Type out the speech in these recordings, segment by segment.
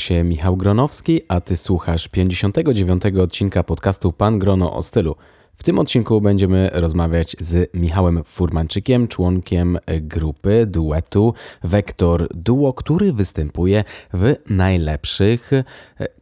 się Michał Gronowski, a ty słuchasz 59. odcinka podcastu Pan Grono o stylu. W tym odcinku będziemy rozmawiać z Michałem Furmanczykiem, członkiem grupy duetu Vector Duo, który występuje w najlepszych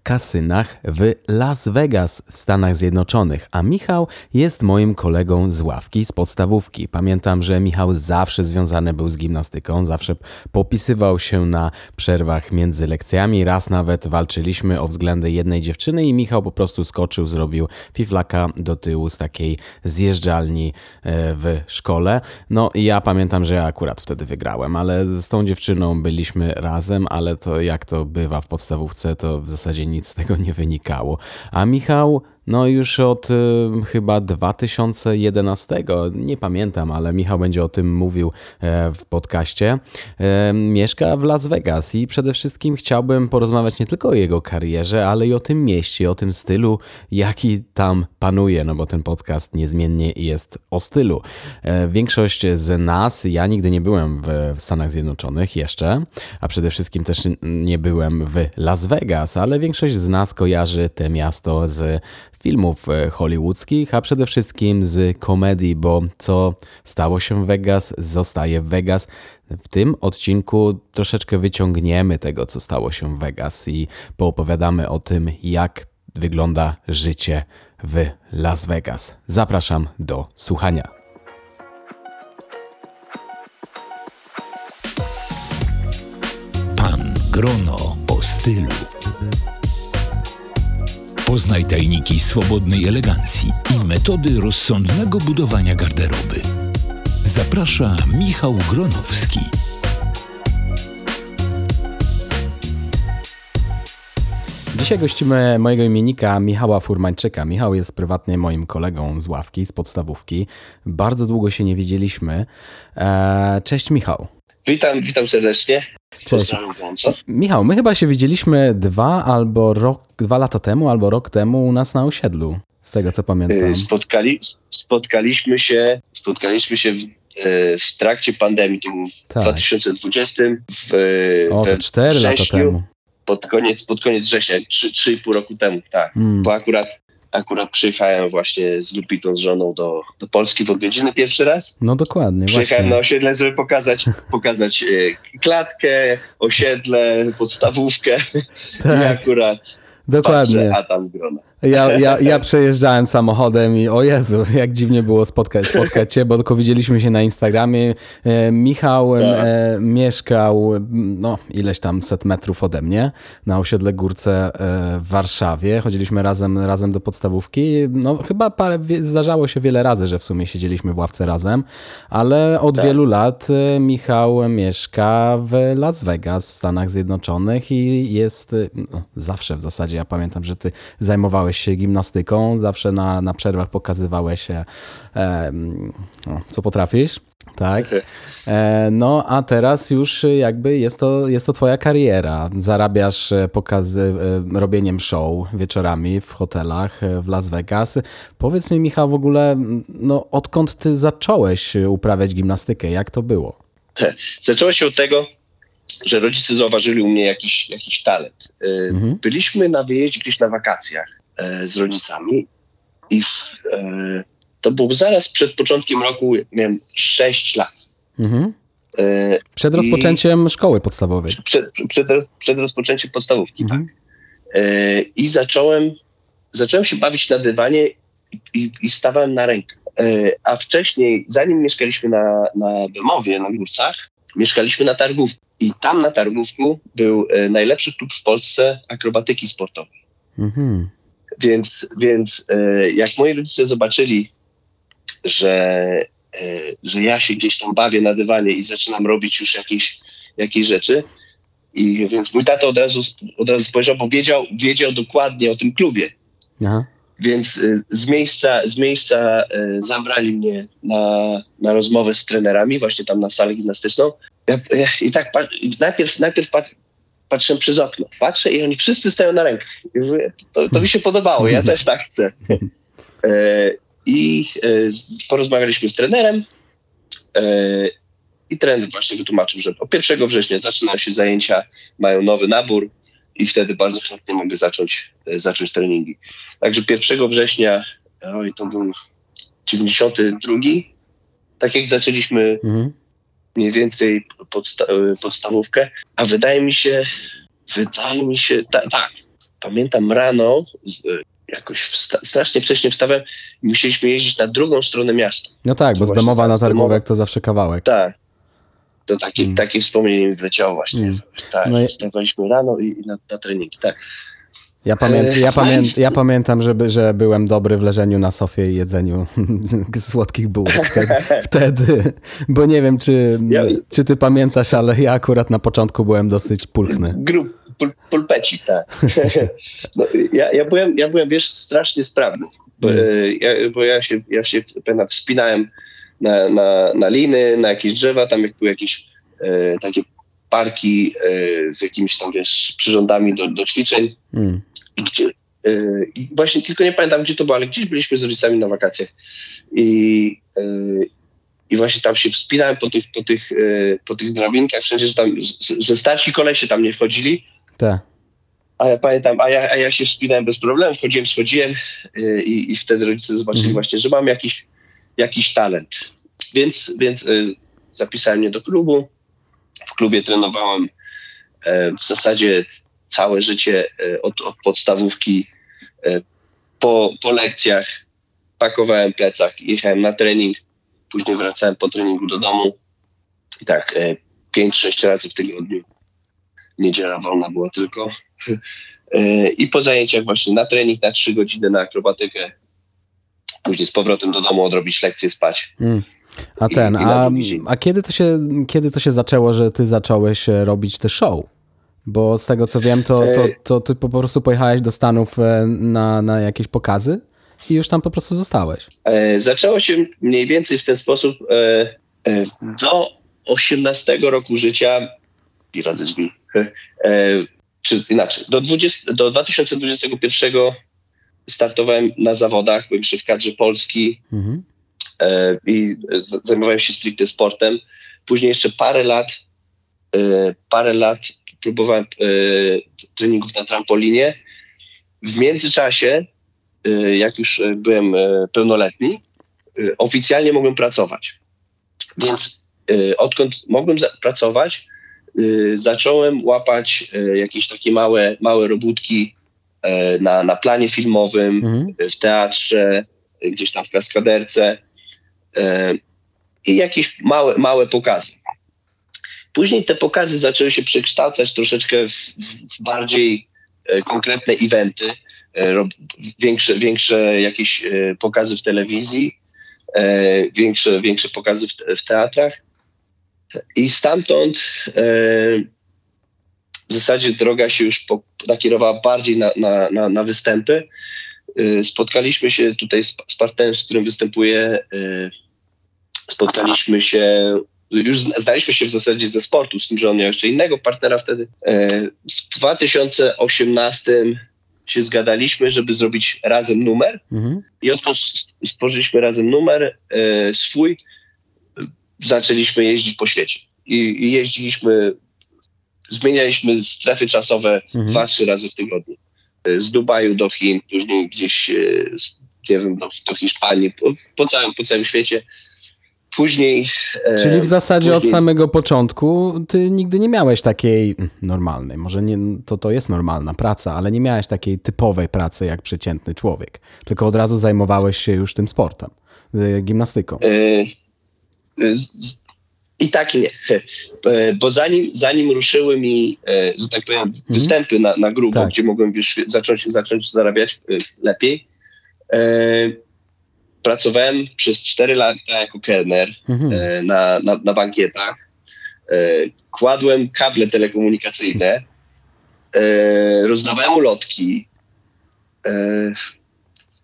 kasynach w Las Vegas w Stanach Zjednoczonych, a Michał jest moim kolegą z ławki, z podstawówki. Pamiętam, że Michał zawsze związany był z gimnastyką, zawsze popisywał się na przerwach między lekcjami. Raz nawet walczyliśmy o względy jednej dziewczyny i Michał po prostu skoczył, zrobił fiflaka do tyłu z takiej zjeżdżalni e, w szkole. No i ja pamiętam, że ja akurat wtedy wygrałem, ale z tą dziewczyną byliśmy razem, ale to jak to bywa w podstawówce, to w zasadzie nic nic z tego nie wynikało. A Michał no już od y, chyba 2011, nie pamiętam, ale Michał będzie o tym mówił e, w podcaście, e, mieszka w Las Vegas i przede wszystkim chciałbym porozmawiać nie tylko o jego karierze, ale i o tym mieście, o tym stylu, jaki tam panuje, no bo ten podcast niezmiennie jest o stylu. E, większość z nas, ja nigdy nie byłem w Stanach Zjednoczonych jeszcze, a przede wszystkim też nie byłem w Las Vegas, ale większość z nas kojarzy te miasto z filmów e, hollywoodzkich, a przede wszystkim z komedii, bo co stało się w Vegas, zostaje w Vegas. W tym odcinku troszeczkę wyciągniemy tego, co stało się w Vegas i poopowiadamy o tym, jak wygląda życie w Las Vegas. Zapraszam do słuchania. Pan Grono o stylu. Poznaj tajniki swobodnej elegancji i metody rozsądnego budowania garderoby. Zaprasza Michał Gronowski. Dzisiaj gościmy mojego imienika Michała Furmańczyka. Michał jest prywatnie moim kolegą z ławki, z podstawówki. Bardzo długo się nie widzieliśmy. Eee, cześć Michał. Witam, witam serdecznie. Cześć. Michał, my chyba się widzieliśmy dwa albo rok, dwa lata temu, albo rok temu u nas na osiedlu, z tego co pamiętam. Y, spotkali, spotkaliśmy się, spotkaliśmy się w, y, w trakcie pandemii, w tak. 2020. W, o, to cztery lata temu. Pod koniec, pod koniec września, trzy, i pół roku temu, tak. Hmm. Bo akurat Akurat przyjechałem właśnie z Lupitą, z żoną do, do Polski w odwiedziny pierwszy raz. No dokładnie. Przyjechałem właśnie. na osiedle, żeby pokazać, pokazać e, klatkę, osiedle, podstawówkę. Tak. I akurat Dokładnie. Patrzę, a tam grona. Ja, ja, ja przejeżdżałem samochodem i o Jezu, jak dziwnie było spotkać, spotkać cię, bo tylko widzieliśmy się na Instagramie. E, Michał tak. e, mieszkał no, ileś tam set metrów ode mnie na osiedle Górce e, w Warszawie. Chodziliśmy razem, razem do podstawówki. No, chyba parę, zdarzało się wiele razy, że w sumie siedzieliśmy w ławce razem, ale od tak. wielu lat Michał mieszka w Las Vegas w Stanach Zjednoczonych i jest no, zawsze w zasadzie, ja pamiętam, że ty zajmowałeś zajmowałeś się gimnastyką, zawsze na, na przerwach pokazywałeś się, e, no, co potrafisz. Tak. E, no, a teraz już jakby jest to, jest to twoja kariera. Zarabiasz e, pokazy, e, robieniem show wieczorami w hotelach w Las Vegas. Powiedz mi, Michał, w ogóle, no, odkąd ty zacząłeś uprawiać gimnastykę? Jak to było? Zaczęło się od tego, że rodzice zauważyli u mnie jakiś, jakiś talent. Mhm. Byliśmy na wyjeździe gdzieś na wakacjach z rodzicami i w, e, to było zaraz przed początkiem roku, miałem 6 lat. Mhm. E, przed rozpoczęciem I, szkoły podstawowej. Przed, przed, przed rozpoczęciem podstawówki, mhm. tak. I zacząłem, zacząłem się bawić na dywanie i, i stawałem na rękę. A wcześniej, zanim mieszkaliśmy na, na Bemowie, na Górcach, mieszkaliśmy na Targówku. I tam na Targówku był najlepszy klub w Polsce akrobatyki sportowej. Mhm. Więc, więc e, jak moi rodzice zobaczyli, że, e, że ja się gdzieś tam bawię na dywanie i zaczynam robić już jakieś, jakieś rzeczy, i więc mój tata od razu, od razu spojrzał, bo wiedział, wiedział dokładnie o tym klubie. Aha. Więc e, z miejsca, z miejsca zabrali mnie na, na rozmowę z trenerami, właśnie tam na salę gimnastyczną. Ja, ja, I tak najpierw, najpierw patrzę przez okno. Patrzę i oni wszyscy stoją na rękach. To, to mi się podobało, ja też tak chcę. E, I e, porozmawialiśmy z trenerem e, i trener właśnie wytłumaczył, że od 1 września zaczynają się zajęcia, mają nowy nabór i wtedy bardzo chętnie mogę zacząć, zacząć treningi. Także 1 września, oj, to był 92, tak jak zaczęliśmy Mhm. Mniej więcej podsta podstawówkę, a wydaje mi się, wydaje mi się, ta, tak, pamiętam rano, z, jakoś wsta- strasznie wcześnie wstałem i musieliśmy jeździć na drugą stronę miasta. No tak, bo z Bemowa na. Targówek to zawsze kawałek. Tak. To takie, Mm. takie wspomnienie mi wleciało właśnie. Mm. Tak, No i- wstawaliśmy rano i, i na, na treningi, tak. Ja, E, ja, pamię, ja pamiętam, żeby, że byłem dobry w leżeniu na sofie i jedzeniu słodkich bułek wtedy, wtedy. Bo nie wiem, czy, Ja- czy ty pamiętasz, ale ja akurat na początku byłem dosyć pulchny. Grup, pul, pulpeci, tak. no, ja, ja, byłem, ja byłem, wiesz, strasznie sprawny. Bo, Mm. e, ja, bo ja się, ja się pamiętam, wspinałem na, na, na liny, na jakieś drzewa, tam jak były jakieś e, takie parki e, z jakimiś tam, wiesz, przyrządami do, do ćwiczeń. Mm. I gdzie, e, właśnie tylko nie pamiętam, gdzie to było, ale gdzieś byliśmy z rodzicami na wakacjach. I, e, i właśnie tam się wspinałem po tych, po tych, po tych drabinkach, wszędzie, że tam, że- starsi kolesie tam nie wchodzili. Te. A ja pamiętam, a ja, a ja się wspinałem bez problemu, wchodziłem, schodziłem i, i wtedy rodzice zobaczyli Mhm. właśnie, że mam jakiś, jakiś talent. Więc, więc zapisałem mnie do klubu. W klubie trenowałem e, w zasadzie całe życie e, od, od podstawówki e, po, po lekcjach. Pakowałem plecak, jechałem na trening, później wracałem po treningu do domu. I tak e, 5-6 razy w tygodniu. Niedziela wolna była tylko. I po zajęciach właśnie na trening, na 3 godziny na akrobatykę. Później z powrotem do domu odrobić lekcje, spać. Mm. A I- ten, i na a, a kiedy, to się, kiedy to się zaczęło, że ty zacząłeś e, robić te show? Bo z tego co wiem, to, to, E, to ty po prostu pojechałeś do Stanów e, na, na jakieś pokazy i już tam po prostu zostałeś. Zaczęło się mniej więcej w ten sposób. Do 18 roku życia, i razy drzwi, czy inaczej, do, 20, do 2021 startowałem na zawodach, byłem jeszcze w kadrze Polski Mhm. E, i zajmowałem się stricte sportem. Później jeszcze parę lat, e, parę lat próbowałem e, treningów na trampolinie. W międzyczasie, jak już byłem pełnoletni, oficjalnie mogłem pracować. Więc odkąd mogłem pracować, zacząłem łapać jakieś takie małe, małe robótki na, na planie filmowym, Mhm. w teatrze, gdzieś tam w kaskaderce i jakieś małe, małe pokazy. Później te pokazy zaczęły się przekształcać troszeczkę w, w bardziej e, konkretne eventy, e, większe, większe jakieś e, pokazy w telewizji, e, większe, większe pokazy w, w teatrach. I stamtąd e, w zasadzie droga się już nakierowała bardziej na, na, na, na występy. Y, Spotkaliśmy się tutaj z, z partnerem, z którym występuję. y, Spotkaliśmy się, już zna- znaliśmy się w zasadzie ze sportu, z tym, że on miał jeszcze innego partnera wtedy. Y, W 2018 się zgadaliśmy, żeby zrobić razem numer Mhm. i odkąd s- stworzyliśmy razem numer swój, zaczęliśmy jeździć po świecie. I, I jeździliśmy, zmienialiśmy strefy czasowe Mhm. dwa, trzy razy w tygodniu. E, Z Dubaju do Chin, później gdzieś, e, nie wiem, do, do Hiszpanii, po, po, całym, po całym świecie. Później... e, Czyli w zasadzie od później- samego początku ty nigdy nie miałeś takiej normalnej, może nie, to, to jest normalna praca, ale nie miałeś takiej typowej pracy jak przeciętny człowiek, tylko od razu zajmowałeś się już tym sportem, y, gimnastyką. E, e, z- I tak nie. E, Bo zanim, zanim ruszyły mi, e, że tak powiem, występy na, na grubo, Tak. gdzie mogłem wiesz, zacząć, zacząć zarabiać e, lepiej, pracowałem przez 4 lata jako kelner Mhm. na, na, na bankietach. Kładłem kable telekomunikacyjne, rozdawałem ulotki.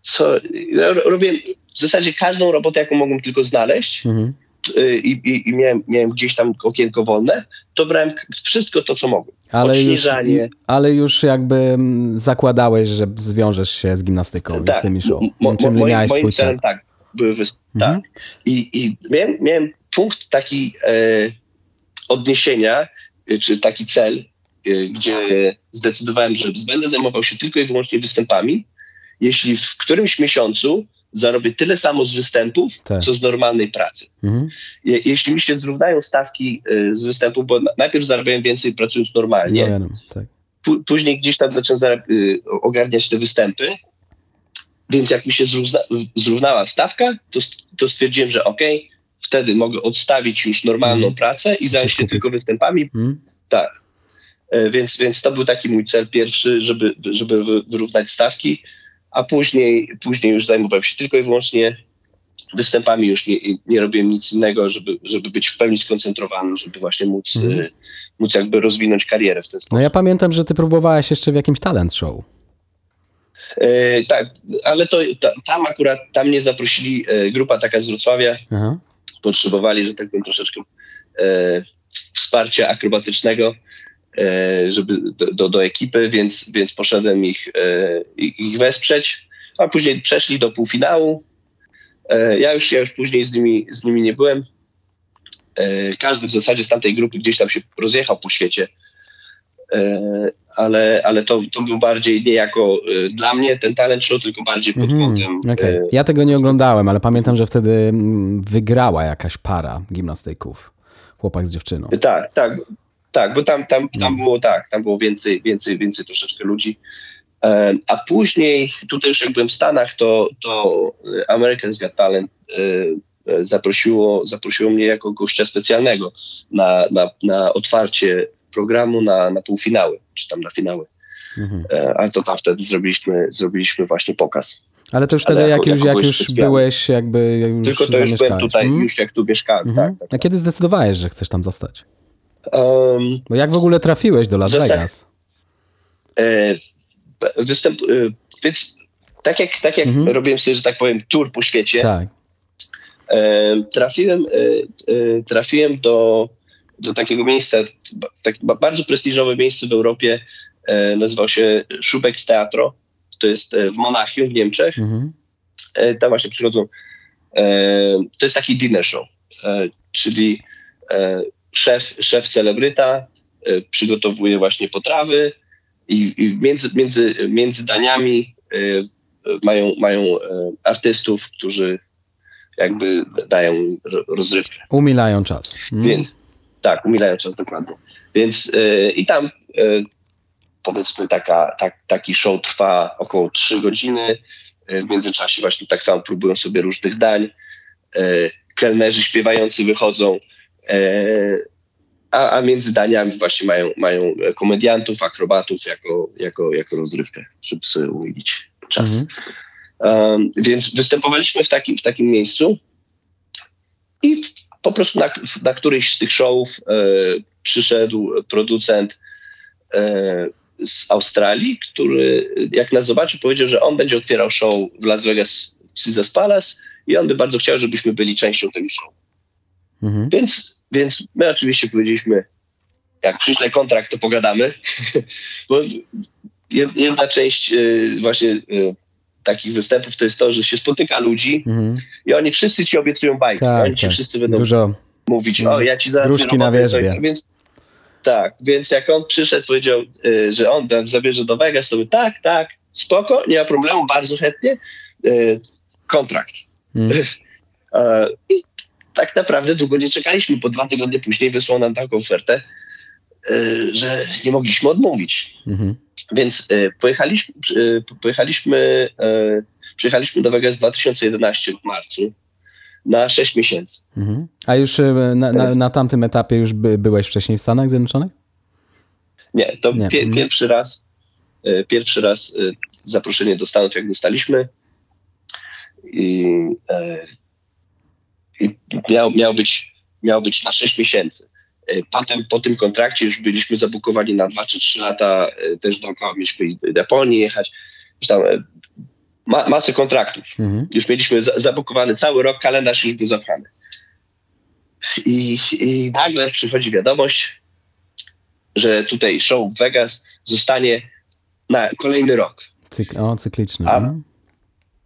Co, ja ro- robię w zasadzie każdą robotę, jaką mogłem tylko znaleźć Mhm. Y, i, i, i miałem, miałem gdzieś tam okienko wolne, to brałem wszystko to, co mogłem. Ale już, ale już jakby mm, zakładałeś, że zwiążesz się z gimnastyką i z tymi show, mo- czym moim, miałeś moim swój cel. celem tak, były wys- Mhm. tak. I, i miałem, miałem punkt taki e, odniesienia, y, czy taki cel, y, gdzie zdecydowałem, że będę zajmował się tylko i wyłącznie występami, jeśli w którymś miesiącu zarobię tyle samo z występów, Tak. co z normalnej pracy. Mhm. Je, jeśli mi się zrównają stawki y, z występów, bo na- najpierw zarabiałem więcej pracując No normalnie, wiadomo, tak. Pó- później gdzieś tam zacząłem zarab- y, ogarniać te występy, więc jak mi się zrówna, zrównała stawka, to, to stwierdziłem, że okej, wtedy mogę odstawić już normalną Mhm. pracę i zająć się tylko występami. Mhm. E, Więc, więc to był taki mój cel pierwszy, żeby, żeby wy- wyrównać stawki, a później, później już zajmowałem się tylko i wyłącznie występami, już nie, nie robiłem nic innego, żeby, żeby być w pełni skoncentrowany, żeby właśnie móc, e, móc jakby rozwinąć karierę w ten sposób. No ja pamiętam, że ty próbowałeś jeszcze w jakimś talent show. E, tak, ale to ta, tam akurat, tam mnie zaprosili, e, grupa taka z Wrocławia, Aha. potrzebowali, że tak powiem, troszeczkę e, wsparcia akrobatycznego, żeby do, do, ekipy, więc, więc poszedłem ich, e, ich ich wesprzeć, a później przeszli do półfinału. E, ja, już, ja już później z nimi, z nimi nie byłem. E, każdy w zasadzie z tamtej grupy gdzieś tam się rozjechał po świecie. E, ale ale to, to był bardziej nie jako e, dla mnie ten talent show, tylko bardziej pod Mhm. kątem okej. e, Ja tego nie oglądałem, ale pamiętam, że wtedy mm, wygrała jakaś para gimnastyków. Chłopak z dziewczyną. Tak, tak, tak, bo tam, tam, tam No. było tak, tam było więcej, więcej, więcej troszeczkę ludzi. A później, tutaj już jak byłem w Stanach, to, to Americans Got Talent e, e, zaprosiło, zaprosiło mnie jako gościa specjalnego na, na, na otwarcie programu na, na półfinały, czy tam na finały. Mhm. E, Ale to tam wtedy zrobiliśmy, zrobiliśmy właśnie pokaz. Ale to już Ale wtedy, jak jako- już, jako jak już byłeś, jakby jak już Tylko to już byłem tutaj, Mhm. już jak tu mieszkałem, Mhm. tak. A kiedy zdecydowałeś, że chcesz tam zostać? Um, Bo jak w ogóle trafiłeś do Las Zasad- Vegas? e, występ, e, więc tak jak, tak jak Mhm. robiłem sobie, że tak powiem, tour po świecie, Tak. e, trafiłem, e, e, trafiłem do, do takiego miejsca, tak, ba- bardzo prestiżowe miejsce w Europie, e, nazywał się Schubeck's Teatro, to jest w Monachium w Niemczech, Mhm. tam właśnie przychodzą, to jest taki dinner show, czyli szef, szef celebryta e, przygotowuje właśnie potrawy i, i między, między, między daniami e, mają, mają e, artystów, którzy jakby dają ro- rozrywkę. Umilają czas. Mhm. Więc tak, umilają czas dokładnie. Więc i tam powiedzmy taka, tak, taki show trwa około 3 godziny. W międzyczasie właśnie tak samo próbują sobie różnych dań. Kelnerzy śpiewający wychodzą, a, a między daniami właśnie mają, mają komediantów, akrobatów jako, jako, jako rozrywkę, żeby sobie umilić czas. Mhm. Um, więc występowaliśmy w takim, w takim miejscu i w- po prostu na, na któryś z tych showów e, przyszedł producent e, z Australii, który jak nas zobaczył powiedział, że on będzie otwierał show w Las Vegas Caesars Palace i on by bardzo chciał, żebyśmy byli częścią tego show. Mhm. Więc, więc my oczywiście powiedzieliśmy, jak przyśle kontrakt, to pogadamy, bo jed- jedna część y, właśnie y, takich występów to jest to, że się spotyka ludzi Mhm. i oni wszyscy ci obiecują bajki. Tak, oni ci tak. wszyscy będą Dużo. mówić, mm, o ja ci załatwię gruszki na robotę, wierzbie. tak, Więc, tak, więc jak on przyszedł, powiedział, y, że on tam zabierze do Vegas, to my tak, tak, spoko, nie ma problemu, bardzo chętnie, kontrakt. E, I tak naprawdę długo nie czekaliśmy, bo dwa tygodnie później wysłał nam taką ofertę, e, że nie mogliśmy odmówić. Mhm. Więc e, pojechaliśmy, e, pojechaliśmy, przyjechaliśmy do Vegas w 2011 w marcu na 6 miesięcy. Mhm. A już na, na, na tamtym etapie już by, byłeś wcześniej w Stanach Zjednoczonych? Nie, to Nie. pie, Mhm. pierwszy raz, pierwszy raz zaproszenie do Stanów, jak dostaliśmy. I miał, miał, być, miał być na 6 miesięcy. E, Potem po tym kontrakcie już byliśmy zabukowani na 2 czy 3 lata, e, też dookoła mieliśmy do Japonii jechać. Tam, e, ma, masę kontraktów. Mhm. Już mieliśmy za, zabukowany cały rok, kalendarz już był zapchany. I, I nagle przychodzi wiadomość, że tutaj show w Vegas zostanie na kolejny rok. Cyk, o, cykliczny. A- mhm.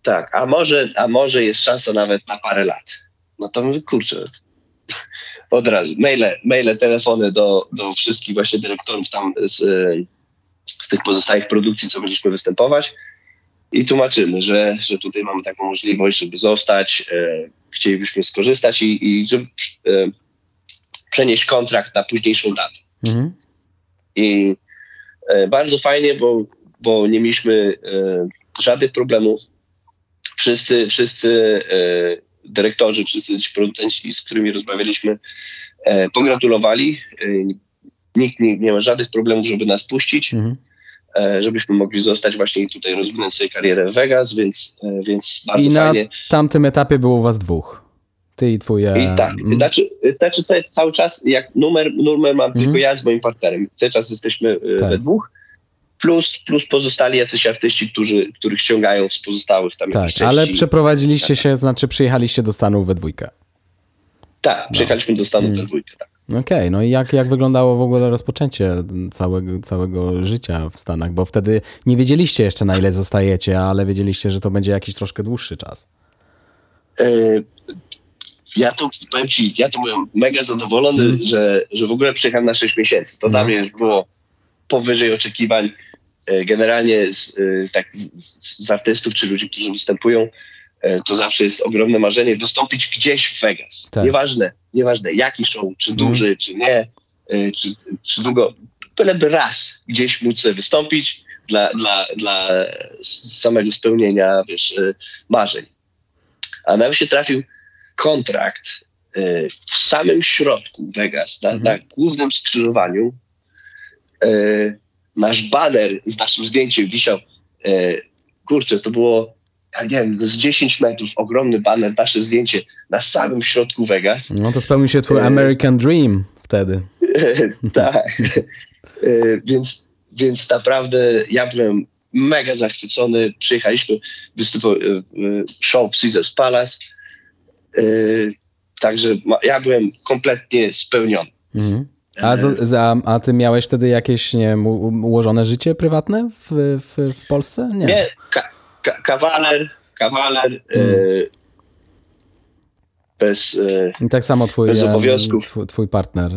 Tak, a może, a może jest szansa nawet na parę lat. No to mówię, kurczę, od razu. Maile, maile telefony do, do wszystkich właśnie dyrektorów tam z, z tych pozostałych produkcji, co byliśmy występować i tłumaczymy, że, że tutaj mamy taką możliwość, żeby zostać, e, chcielibyśmy skorzystać i, i żeby e, przenieść kontrakt na późniejszą datę. Mhm. I e, bardzo fajnie, bo, bo nie mieliśmy e, żadnych problemów. Wszyscy, wszyscy e, dyrektorzy, wszyscy ci producenci, z którymi rozmawialiśmy, e, pogratulowali. E, nikt nie, nie, ma żadnych problemów, żeby nas puścić. Mhm żebyśmy mogli zostać właśnie i tutaj rozwinąć sobie karierę w Vegas, więc, więc bardzo I fajnie. na tamtym etapie było was dwóch. Ty i twój... I tak, mm. znaczy, znaczy cały, cały czas, jak numer, numer mam mm. tylko mhm. ja z moim partnerem. Cały czas jesteśmy tak. we dwóch plus, plus pozostali jacyś artyści, którzy, których ściągają z pozostałych tam Tak, ale przeprowadziliście tak. się, znaczy przyjechaliście do Stanów we dwójkę. Tak, no. przyjechaliśmy do Stanów mm. we dwójkę, tak. Okej, okay, no i jak, jak wyglądało w ogóle rozpoczęcie całego, całego życia w Stanach? Bo wtedy nie wiedzieliście jeszcze na ile zostajecie, ale wiedzieliście, że to będzie jakiś troszkę dłuższy czas. E, ja to powiem ci, ja to byłem mega zadowolony, mm. że, że w ogóle przyjechałem na 6 miesięcy. To no. dla mnie już było powyżej oczekiwań. E, generalnie z, e, tak, z, z artystów czy ludzi, którzy występują, e, to zawsze jest ogromne marzenie wystąpić gdzieś w Vegas. Tak. Nieważne, nieważne jaki show, czy mhm. duży, mm. czy nie, czy, czy długo, byleby raz gdzieś móc sobie wystąpić dla, dla, dla samego spełnienia wiesz, marzeń. A nam się trafił kontrakt w samym środku Vegas, na, mm. na głównym skrzyżowaniu, nasz baner z naszym zdjęciem wisiał, e, kurczę, to było, ja nie wiem, z 10 metrów, ogromny baner, nasze zdjęcie na samym środku Vegas. No to spełnił się twój e, American Dream wtedy. tak, e, więc, więc naprawdę ja byłem mega zachwycony. Przyjechaliśmy, występował show w Caesars Palace, także ja byłem kompletnie spełniony. Mhm. A, za, a ty miałeś wtedy jakieś nie ułożone życie prywatne w, w, w Polsce? Nie. nie ka, ka, kawaler, kawaler hmm. y, bez, y, I tak samo twój, bez obowiązków. Twój, twój partner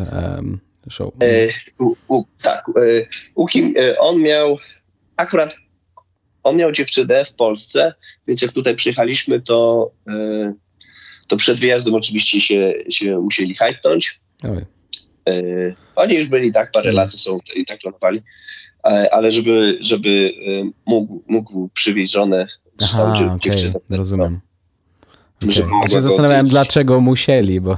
show. U, u, tak. u Kim, on miał akurat on miał dziewczynę w Polsce, więc jak tutaj przyjechaliśmy, to, to przed wyjazdem oczywiście się, się musieli hajtnąć. Oj. E, oni już byli tak, parę lat są i tak planowali, ale żeby, żeby e, mógł, mógł przywieźć żonę Aha, okej, okay, rozumiem. Okay. Ja się zastanawiałem, dlaczego musieli, bo...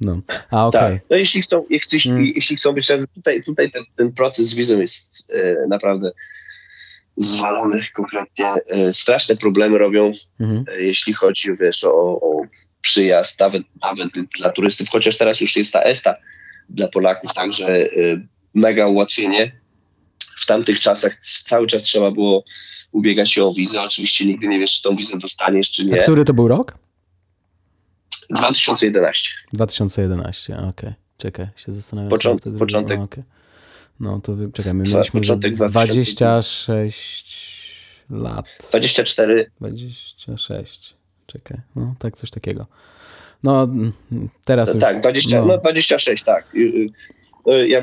No, a okej. Okay. Tak. No jeśli chcą, jeśli, hmm. jeśli chcą być tutaj, tutaj ten, ten proces z wizą jest e, naprawdę zwalony kompletnie. E, straszne problemy robią, mhm. e, jeśli chodzi wiesz, o, o przyjazd, nawet, nawet dla turystów, chociaż teraz już jest ta ESTA, dla Polaków, także y, mega ułatwienie. W tamtych czasach cały czas trzeba było ubiegać się o wizę. Oczywiście nigdy nie wiesz, czy tą wizę dostaniesz, czy nie. A który to był rok? 2011. 2011, okej. Okay. Czekaj, się zastanawiam. Początek. początek. okay. No to czekaj, my mieliśmy za 26 lat. 24. 26. Czekaj, no tak coś takiego. No, teraz już... Tak, 20, no. no 26, tak. Y, y, y, ja,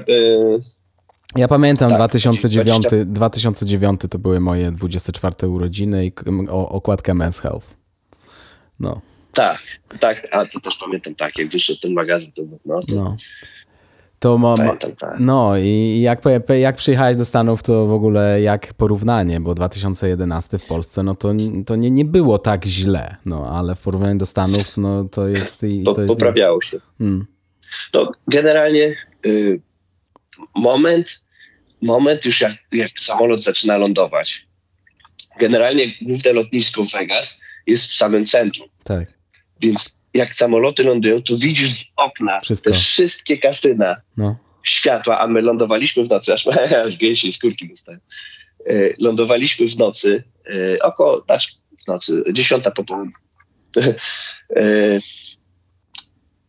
ja pamiętam tak, 2009, 20... 2009 to były moje 24 urodziny i okładkę Men's Health. No. Tak, tak, a to też pamiętam tak, jak wyszedł ten magazyn, to, no, to... no. To ma, tak. No i jak, jak przyjechałeś do Stanów, to w ogóle jak porównanie, bo 2011 w Polsce, no to, to nie, nie było tak źle, no ale w porównaniu do Stanów, no to jest... I, to, poprawiało się. Hmm. No generalnie y, moment, moment już jak, jak samolot zaczyna lądować, generalnie główne lotnisko w Vegas jest w samym centrum. Tak. Więc jak samoloty lądują, to widzisz z okna Wszystko. te wszystkie kasyna no. światła, a my lądowaliśmy w nocy, aż, aż gęsi skórki dostałem. E, lądowaliśmy w nocy, e, około, znaczy w nocy, dziesiąta po południu. E,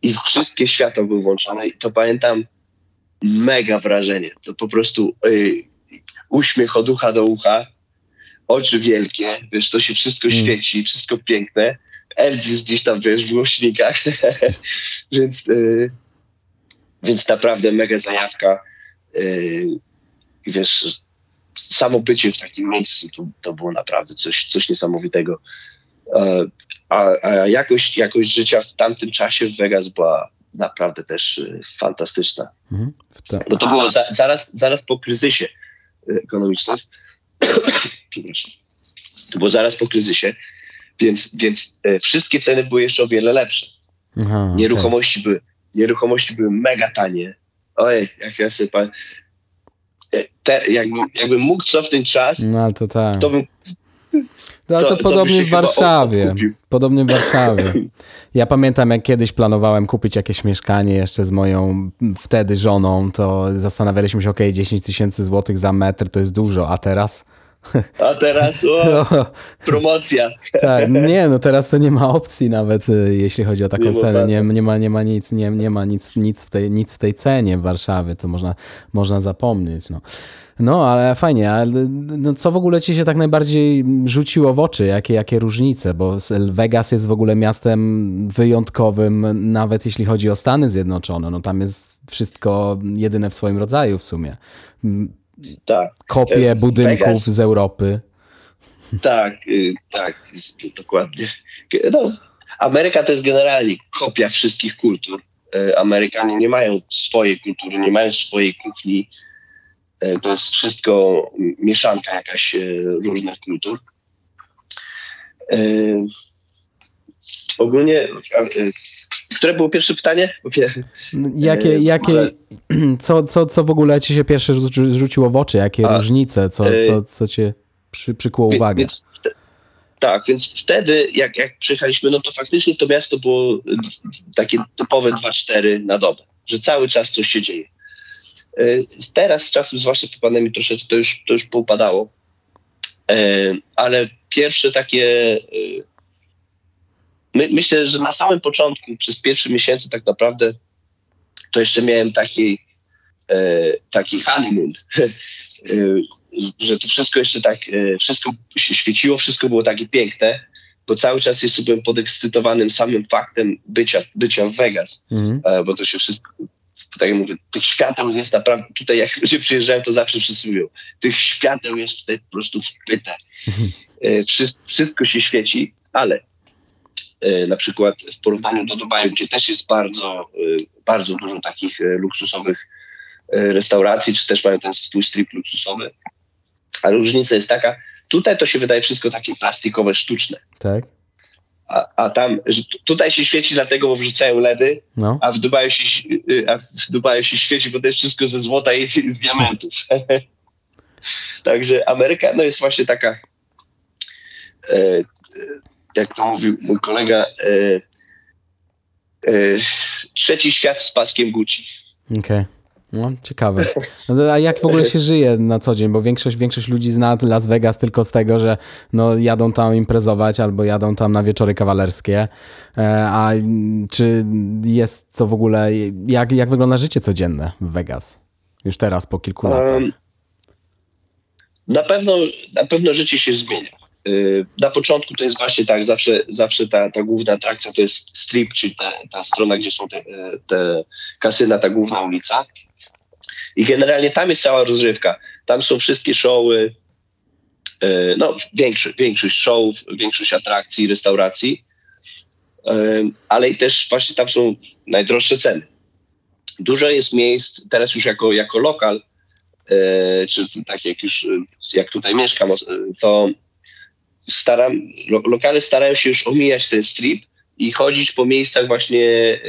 I wszystkie światła były włączone i to pamiętam mega wrażenie. To po prostu uśmiech od ucha do ucha, oczy wielkie, wiesz, to się wszystko mm. świeci, wszystko piękne Elvis gdzieś tam, wiesz, w głośnikach. Więc y, więc naprawdę mega zajawka. Yy, wiesz, samo bycie w takim miejscu to, to było naprawdę coś, coś niesamowitego. E, a, a jakość, jakość życia w tamtym czasie w Vegas była naprawdę też y, fantastyczna. Mhm. Bo to było za, zaraz, zaraz po kryzysie y, ekonomicznym. to było zaraz po kryzysie, więc, więc e, wszystkie ceny były jeszcze o wiele lepsze. Aha, nieruchomości, okay. były, nieruchomości były mega tanie. Ojej, jak ja sobie pan... E, te, jakbym, jakbym mógł cofnąć czas, no, to, tak. to bym no to, to, podobnie w Warszawie. Podobnie w Warszawie. Ja pamiętam, jak kiedyś planowałem kupić jakieś mieszkanie jeszcze z moją wtedy żoną, to zastanawialiśmy się, ok, 10 tysięcy złotych za metr to jest dużo, a teraz? A teraz o, no. promocja. Tak, nie, no teraz to nie ma opcji nawet, y, jeśli chodzi o taką nie cenę. Nie, nie, ma, nie ma nic, nie, nie ma nic, nic, w tej, nic w tej cenie w Warszawie, to można, można zapomnieć. No. No, ale fajnie. A no, co w ogóle ci się tak najbardziej rzuciło w oczy? Jakie, jakie różnice? Bo Vegas jest w ogóle miastem wyjątkowym, nawet jeśli chodzi o Stany Zjednoczone. No tam jest wszystko jedyne w swoim rodzaju w sumie. Tak. Kopie e, budynków Vegas. z Europy. Tak, y, tak, dokładnie. No, Ameryka to jest generalnie kopia wszystkich kultur. E, Amerykanie nie mają swojej kultury, nie mają swojej kuchni E, to jest wszystko mieszanka jakaś różnych kultur. Ogólnie, które było pierwsze pytanie? Jakie, jakie, co, co, co w ogóle ci się pierwsze rzuciło w oczy? Jakie A, różnice? Co, co, co cię przy, przykuło uwagę? Więc, tak, więc wtedy, jak, jak przyjechaliśmy, no to faktycznie to miasto było takie typowe 2-4 na dobę, że cały czas coś się dzieje. E, teraz z czasem, zwłaszcza po pandemii, troszeczkę to już, to już poupadało. Ale pierwsze takie. E, my, myślę, że na samym początku, przez pierwsze miesiące, tak naprawdę, to jeszcze miałem taki, taki honeymoon, że to wszystko jeszcze tak, wszystko się świeciło, wszystko było takie piękne, bo cały czas jest byłem podekscytowanym samym faktem bycia, bycia w Vegas, mm. bo to się wszystko, tak jak mówię, tych świateł jest naprawdę, tutaj jak ludzie przyjeżdżają, to zawsze wszyscy mówią, tych świateł jest tutaj po prostu wpyte. E, wszystko, wszystko się świeci, ale e, na przykład w porównaniu do Dubaju, gdzie też jest bardzo, e, bardzo dużo takich luksusowych restauracji, czy też mają ten swój strip luksusowy, ale różnica jest taka, tutaj to się wydaje wszystko takie plastikowe, sztuczne. Tak. A, a tam, tutaj się świeci dlatego, bo wrzucają LEDy, no. a, w Dubaju się, y, a w Dubaju się świeci, bo to jest wszystko ze złota i, i z diamentów. Także Ameryka no jest właśnie taka, e, jak to mówił mój kolega, e, e, trzeci świat z paskiem Gucci. Okej. Okay. No, ciekawe. No, a jak w ogóle się żyje na co dzień? Bo większość, większość ludzi zna Las Vegas tylko z tego, że no, jadą tam imprezować albo jadą tam na wieczory kawalerskie. E, a czy jest to w ogóle, jak, jak wygląda życie codzienne w Vegas? Już teraz, po kilku latach. Um, na pewno, na pewno życie się zmienia. E, na początku to jest właśnie tak, zawsze, zawsze ta, ta główna atrakcja to jest strip, czyli ta, ta strona, gdzie są te, te kasyna, ta główna ulica. I generalnie tam jest cała rozrywka. Tam są wszystkie showy, e, no większość, większość show, większość atrakcji, restauracji, e, ale i też właśnie tam są najdroższe ceny. Dużo jest miejsc, teraz już jako, jako lokal, e, czy tak jak już, jak tutaj mieszkam, to staram, lokale starają się już omijać ten strip i chodzić po miejscach właśnie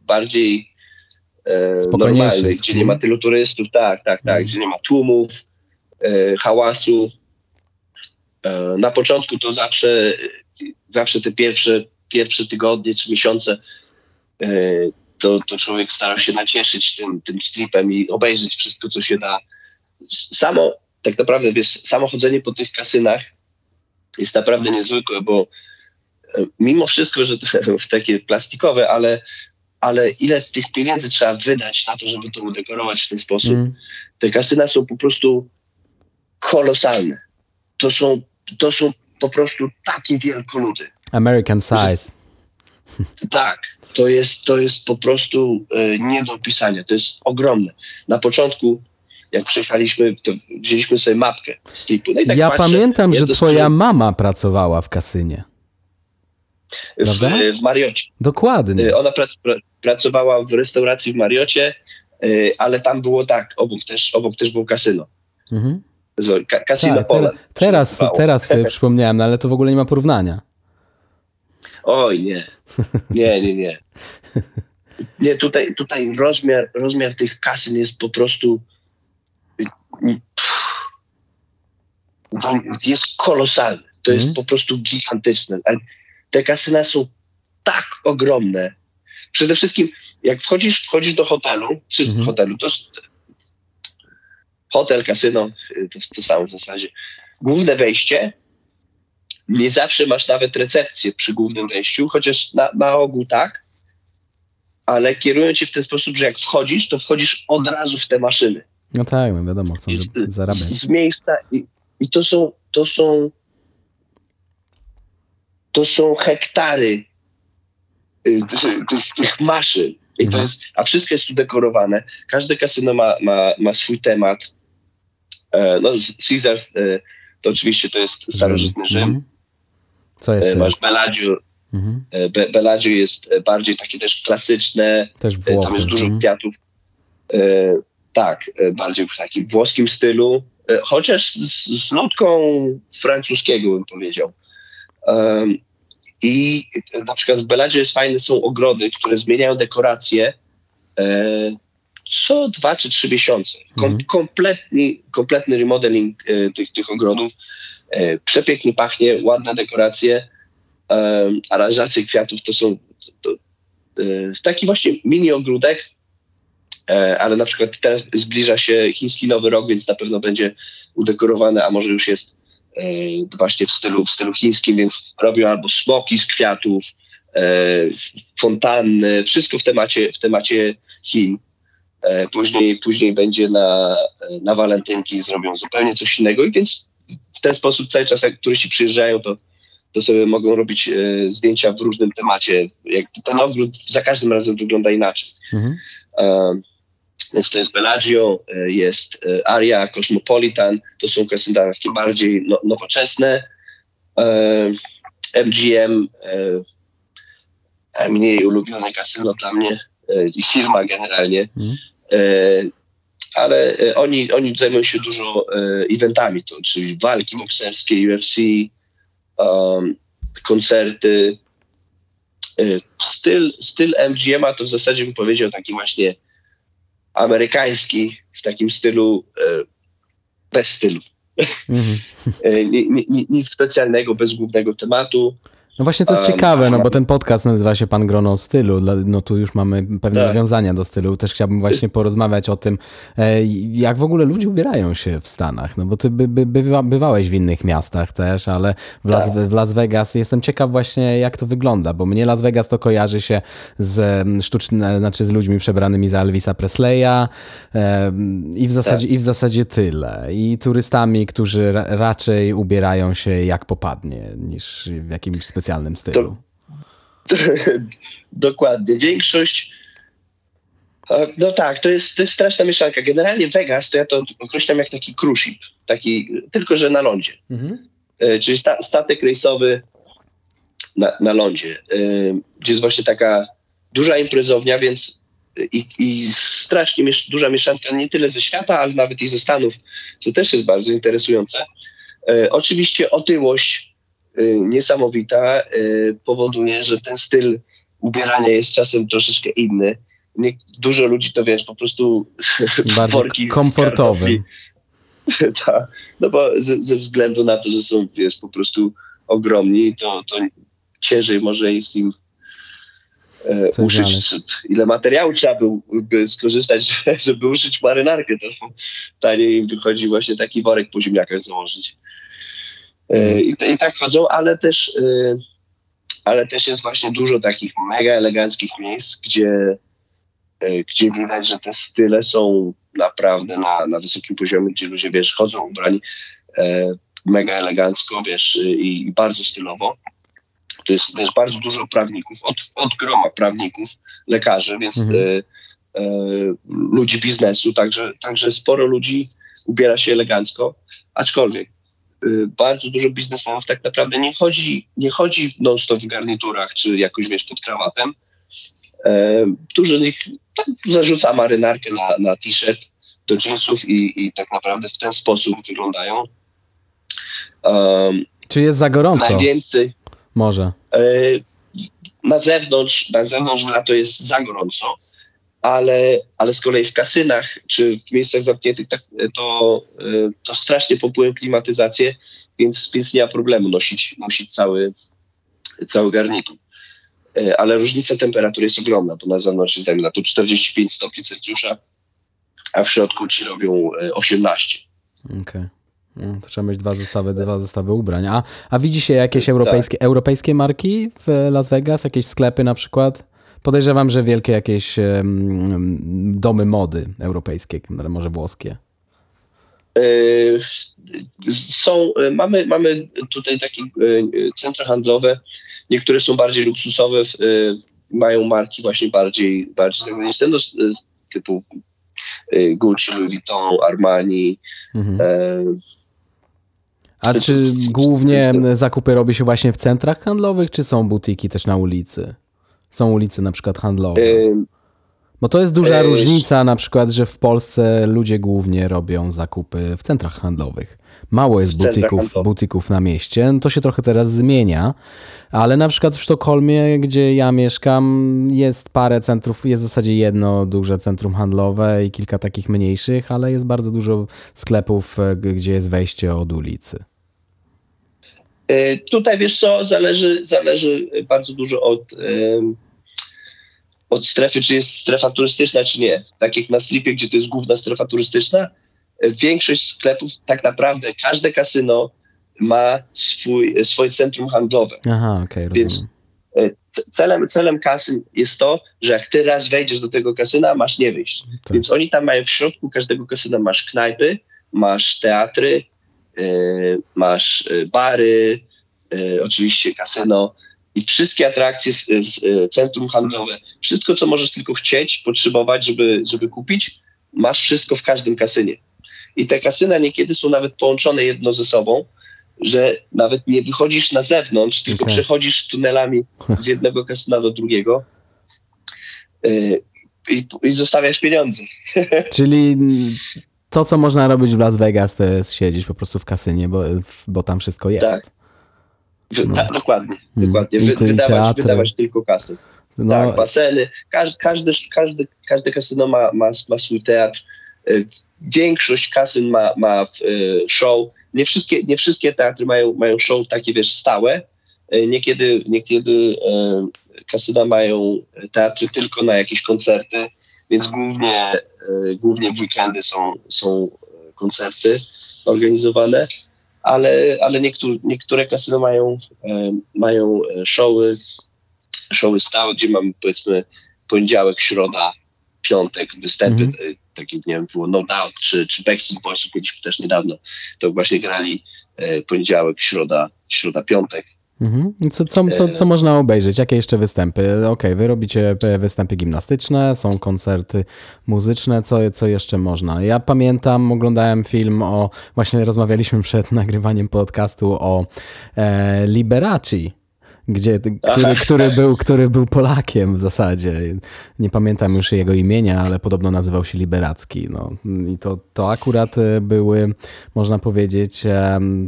bardziej e, normalnych, gdzie nie ma mhm. tylu turystów, tak, tak, tak, mm. gdzie nie ma tłumów, e, hałasu. E, na początku to zawsze, zawsze te pierwsze, pierwsze tygodnie czy miesiące e, to, to człowiek starał się nacieszyć tym, tym stripem i obejrzeć wszystko, co się da. Samo, tak naprawdę, wiesz, samo chodzenie po tych kasynach jest naprawdę niezwykłe, bo e, mimo wszystko, że to takie plastikowe, ale ale ile tych pieniędzy trzeba wydać na to, żeby to udekorować w ten sposób. Mm. Te kasyna są po prostu kolosalne. To są, to są po prostu takie wielkoludy. American size. Tak, to jest, to jest po prostu e, nie do opisania. To jest ogromne. Na początku, jak przyjechaliśmy, to wzięliśmy sobie mapkę z tipu. No tak ja patrzę, pamiętam, że twoja mama pracowała w kasynie. W, w Mariocie. Dokładnie. E, ona prac, pracowała w restauracji w Mariocie, e, ale tam było tak, obok też, obok też było kasyno. Mhm. Casino tak, Poland. Teraz, teraz, teraz przypomniałem, no ale to w ogóle nie ma porównania. Oj, nie. Nie, nie, nie. Nie, tutaj, tutaj rozmiar, rozmiar tych kasyn jest po prostu jest kolosalny. To jest mm. po prostu gigantyczne. Te kasyna są tak ogromne. Przede wszystkim, jak wchodzisz, wchodzisz do hotelu, czy mm. hotelu, to hotel, kasyno, to jest to samo w zasadzie. Główne wejście nie zawsze masz nawet recepcję przy głównym wejściu, chociaż na, na ogół tak, ale kierują cię w ten sposób, że jak wchodzisz, to wchodzisz od razu w te maszyny. No tak, no wiadomo, chcą z, zarabiać. Z, miejsca i, i to są, to są to są hektary y, tych, maszyn. I to mhm. jest, a wszystko jest tu dekorowane. Każde kasyno ma, ma, ma swój temat. E, no, Caesars e, to oczywiście to jest starożytny Rzym. Mhm. Co jest? E, masz Bellagio. Mhm. Be Bellagio jest bardziej takie też klasyczne. Też Włochy. Tam jest dużo mhm. kwiatów. Tak, bardziej w takim włoskim stylu. Chociaż z, z nutką francuskiego bym powiedział. I na przykład w Bellagio jest fajne, są ogrody, które zmieniają dekoracje co dwa czy trzy miesiące. Kom, mhm. kompletny, kompletny remodeling e, tych, tych ogrodów. E, przepięknie pachnie, ładne dekoracje, e, aranżacje kwiatów to są to, to, e, taki właśnie mini ogródek, e, ale na przykład teraz zbliża się chiński Nowy Rok, więc na pewno będzie udekorowany, a może już jest e, właśnie w stylu, w stylu chińskim, więc robią albo smoki z kwiatów, fontanny, wszystko w temacie, w temacie Chin. E, później, później będzie na, na walentynki, zrobią zupełnie coś innego i więc w ten sposób cały czas jak turyści przyjeżdżają, to, to sobie mogą robić e, zdjęcia w różnym temacie. Jak ten ogród za każdym razem wygląda inaczej. Mhm. E, więc to jest Bellagio, e, jest e, Aria, Cosmopolitan, to są kasyna takie bardziej no, nowoczesne. MGM, mniej ulubione kasyno dla mnie i firma generalnie. Mhm. E, ale e, oni, oni zajmują się dużo e, eventami, to, czyli walki bokserskie, UFC, um, koncerty. Styl, styl MGM-a to w zasadzie bym powiedział taki właśnie amerykański, w takim stylu bez stylu. Mm -hmm. nic specjalnego, bez głównego tematu. No właśnie to jest ciekawe, no bo ten podcast nazywa się Pan Grono stylu, no tu już mamy pewne tak. nawiązania do stylu. Też chciałbym właśnie porozmawiać o tym, e, jak w ogóle ludzie ubierają się w Stanach, no bo ty by, by, bywa, bywałeś w innych miastach też, ale w Las, tak. w Las Vegas jestem ciekaw właśnie jak to wygląda, bo mnie Las Vegas to kojarzy się z sztucznym, znaczy z ludźmi przebranymi za Elvisa Presleya i w zasadzie, tak. i w zasadzie tyle. I turystami, którzy raczej ubierają się jak popadnie, niż w jakimś specjalnym specjalnym stylu. To, dokładnie. Większość. No tak, to jest, to jest straszna mieszanka. Generalnie Vegas to ja to określam jak taki cruise ship, taki, tylko że na lądzie. Mhm. E, czyli sta, statek rejsowy na, na lądzie, e, gdzie jest właśnie taka duża imprezownia, więc i, i strasznie miesz, duża mieszanka nie tyle ze świata, ale nawet i ze Stanów, co też jest bardzo interesujące. E, oczywiście otyłość niesamowita, y, powoduje, że ten styl ubierania jest czasem troszeczkę inny. Nie, dużo ludzi to wiesz, po prostu worki komfortowy. tak, no bo ze, ze, względu na to, że są wiesz, po prostu ogromni, to, to ciężej może jest im e, uszyć. Ile materiału trzeba by skorzystać, żeby uszyć marynarkę, to taniej im wychodzi właśnie taki worek po ziemniakach założyć. E, I, I, tak chodzą, ale też, e, ale też jest właśnie dużo takich mega eleganckich miejsc, gdzie, e, gdzie widać, że te style są naprawdę na, na wysokim poziomie, gdzie ludzie, wiesz, chodzą ubrani mega elegancko, wiesz, i, i bardzo stylowo. to jest, bardzo dużo prawników, od, od groma prawników, lekarzy, więc mhm. e, e, ludzi biznesu, także, także sporo ludzi ubiera się elegancko, aczkolwiek bardzo dużo biznesmenów tak naprawdę nie chodzi, nie chodzi non-stop w garniturach, czy jakoś wiesz, pod krawatem. E, dużo z nich tak, zarzuca marynarkę na, na t-shirt do jeansów i, i tak naprawdę w ten sposób wyglądają. Um, czy jest za gorąco? Najwięcej. Może. E, na zewnątrz, na zewnątrz lato jest za gorąco, ale, ale z kolei w kasynach czy w miejscach zamkniętych tak, to, e, to strasznie pompuje klimatyzację, więc, więc nie ma problemu nosić, nosić cały, cały garnitur. E, ale różnica temperatury jest ogromna, bo na zewnątrz jest na to 45 stopni Celsjusza, a w środku ci robią 18. Okej. Okay. No, to trzeba mieć dwa zestawy, dwa zestawy ubrań. A, a widzi się jakieś tak. europejskie, tak. europejskie marki w Las Vegas? Jakieś sklepy na przykład? Podejrzewam, że wielkie jakieś domy mody europejskie, może włoskie. E, są, e, mamy, mamy tutaj takie centra handlowe, niektóre są bardziej luksusowe, mają marki właśnie bardziej, bardziej zagraniczne, no, typu Gucci, Louis Vuitton, Armani, mhm. A czy głównie zakupy robi się właśnie w centrach handlowych, czy są butiki też na ulicy? Są ulice na przykład handlowe? Bo to jest duża różnica na przykład, że w Polsce ludzie głównie robią zakupy w centrach handlowych. Mało jest butików, butików na mieście. No to się trochę teraz zmienia, ale na przykład w Sztokholmie, gdzie ja mieszkam, jest parę centrów, jest w zasadzie jedno duże centrum handlowe i kilka takich mniejszych, ale jest bardzo dużo sklepów, e, gdzie jest wejście od ulicy. E, tutaj wiesz co, zależy, zależy bardzo dużo od, od strefy, czy jest strefa turystyczna, czy nie. Tak jak na Stripie, gdzie to jest główna strefa turystyczna, e, większość sklepów, tak naprawdę każde kasyno ma swój, swoje centrum handlowe. Aha, okej, okay, Więc e, celem, celem kasyn jest to, że jak ty raz wejdziesz do tego kasyna, masz nie wyjść. Tak. Więc oni tam mają w środku każdego kasyna masz knajpy, masz teatry, masz y, bary, y, oczywiście kasyno i wszystkie atrakcje centrum handlowe, wszystko, co możesz tylko chcieć, potrzebować, żeby, żeby kupić, masz wszystko w każdym kasynie. I te kasyna niekiedy są nawet połączone jedno ze sobą, że nawet nie wychodzisz na zewnątrz, tylko okay. przechodzisz tunelami z jednego kasyna do drugiego i, i zostawiasz pieniądze. Czyli to, co można robić w Las Vegas, to jest siedzieć po prostu w kasynie, bo, bo tam wszystko jest. Tak. No. Tak, dokładnie, mm. dokładnie. Wy, wydawać, wydawać tylko kasy. No. Tak, baseny. Każdy, każdy, każdy, każde kasyno ma, ma, ma swój teatr. E, większość kasyn ma, ma e, show. Nie wszystkie, nie wszystkie teatry mają, mają show takie, wiesz, stałe. E, niekiedy, niekiedy kasyna mają teatry tylko na jakieś koncerty więc głównie, e, głównie w weekendy są, są koncerty organizowane, ale, ale niektóre, niektóre kasyno mają, e, mają e, showy, showy stałe, gdzie mamy powiedzmy poniedziałek, środa, piątek, występy, mm -hmm. takie nie wiem, było No Doubt, czy, czy Backstreet Boys, byliśmy też niedawno, to właśnie grali poniedziałek, środa, środa, piątek. Mhm. Co, co, co, co można obejrzeć? Jakie jeszcze występy? Okej, okay, wy robicie występy gimnastyczne, są koncerty muzyczne, co, co jeszcze można? Ja pamiętam, oglądałem film o, właśnie rozmawialiśmy przed nagrywaniem podcastu o e, gdzie, który, który, był, który był Polakiem w zasadzie. Nie pamiętam już jego imienia, ale podobno nazywał się Liberacki. No. I to, to akurat e, były, można powiedzieć,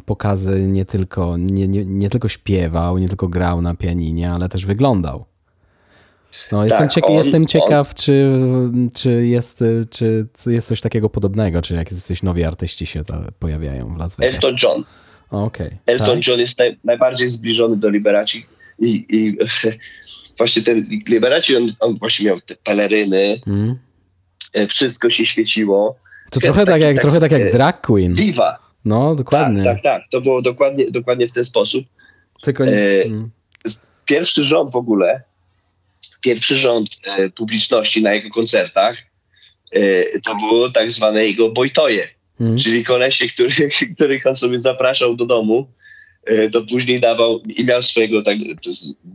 pokazy nie tylko, nie, nie, nie tylko śpiewał, nie tylko grał na pianinie, ale też wyglądał. No, jestem, tak, cieka on, jestem ciekaw, on... czy, czy, jest, czy jest coś takiego podobnego, czy jak jacyś nowi artyści się pojawiają w Las Vegas. Elton John. Okay, Elton tak. John jest naj, najbardziej zbliżony do Liberaci i, i właśnie ten Liberaci, on, on, właśnie miał te peleryny, mm. wszystko się świeciło. To trochę, tak jak, trochę tak jak drag queen. Diva. No, dokładnie. Tak, tak, tak. To było dokładnie, dokładnie w ten sposób. Tylko nie... E, mm. Pierwszy rząd w ogóle, pierwszy rząd e, publiczności na jego koncertach, e, to było tak zwane jego bojtoje. Mhm. Czyli kolesie, których, których on sobie zapraszał do domu to później dawał i miał swojego tak,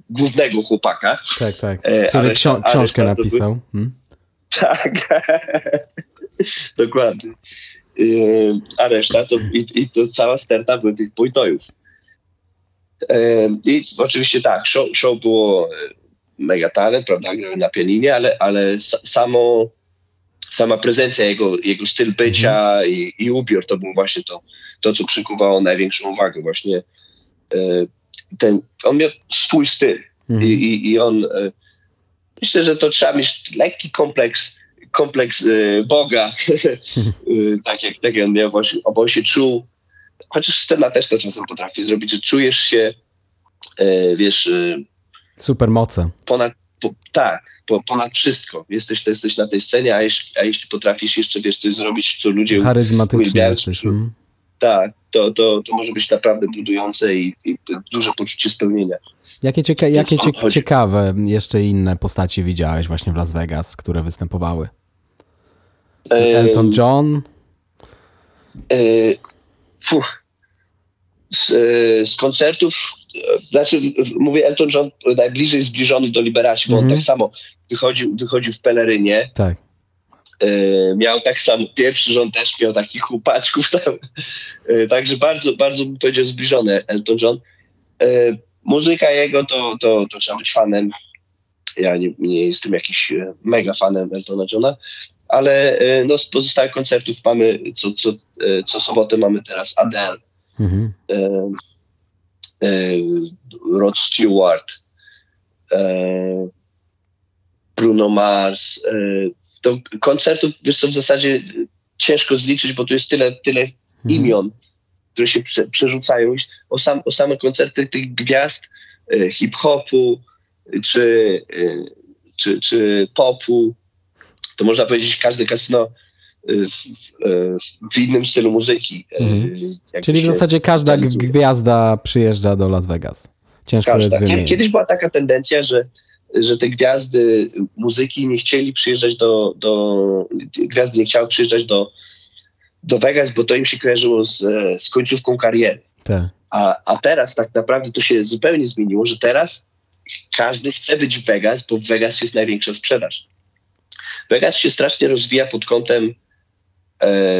głównego chłopaka. Tak, tak. Który książkę Areszta napisał. Hmm? Tak, dokładnie. A reszta to, i, i to cała sterta były tych bojtojów. I oczywiście tak, show, show było mega talent, prawda, grał na pianinie, ale, ale samo, sama prezencja jego, jego styl bycia mm. i, i ubiór to był właśnie to, to, co przykuwało największą uwagę. Właśnie e, ten, on miał swój styl mm. I, i, i, on, e, myślę, że to trzeba mieć lekki kompleks, kompleks e, Boga, tak, jak, tak jak on miał właśnie, bo on się czuł, chociaż scena też to czasem potrafi zrobić, że czujesz się, wiesz, Supermoce. Ponad, po, tak, po, ponad wszystko. Jesteś, to jesteś na tej scenie, a jeśli, a jeśli potrafisz jeszcze wiesz, coś zrobić, co ludzie Charyzmatyczny jesteś. Mm. Tak, to, to, to może być naprawdę budujące i, i duże poczucie spełnienia. Jakie, cieka jakie cie ciekawe jeszcze inne postacie widziałeś właśnie w Las Vegas, które występowały? Elton John? E, z, e, z koncertów znaczy mówię Elton John najbliżej zbliżony do Liberacji, bo mm -hmm. on mhm. tak samo wychodził, wychodził w pelerynie. Tak. E, miał tak samo, pierwszy rząd też miał takich chłopaczków tam. E, także bardzo, bardzo bym powiedział zbliżony Elton John. E, muzyka jego to, to, to trzeba być fanem. Ja nie, nie jestem jakiś mega fanem Eltona Johna, ale no, z pozostałych koncertów mamy, co, co, co sobotę mamy teraz Adele. E, Rod Stewart, e, Bruno Mars. E, to koncertów wiesz co, w zasadzie ciężko zliczyć, bo tu jest tyle, tyle mhm. imion, które się prze, przerzucają. O, sam, o same koncerty tych gwiazd hip-hopu czy, czy, czy popu, to można powiedzieć, każdy kasyno w, w, innym stylu muzyki. Mhm. Czyli w zasadzie każda gwiazda przyjeżdża do Las Vegas. Ciężko każda. jest wymienić. Kiedyś była taka tendencja, że, że te gwiazdy muzyki nie chcieli przyjeżdżać do, do gwiazdy nie chciały przyjeżdżać do, do Vegas, bo to im się kojarzyło z, z końcówką kariery. Tak. A, a teraz tak naprawdę to się zupełnie zmieniło, że teraz każdy chce być w Vegas, bo w Vegas jest największa sprzedaż. Vegas się strasznie rozwija pod kątem E,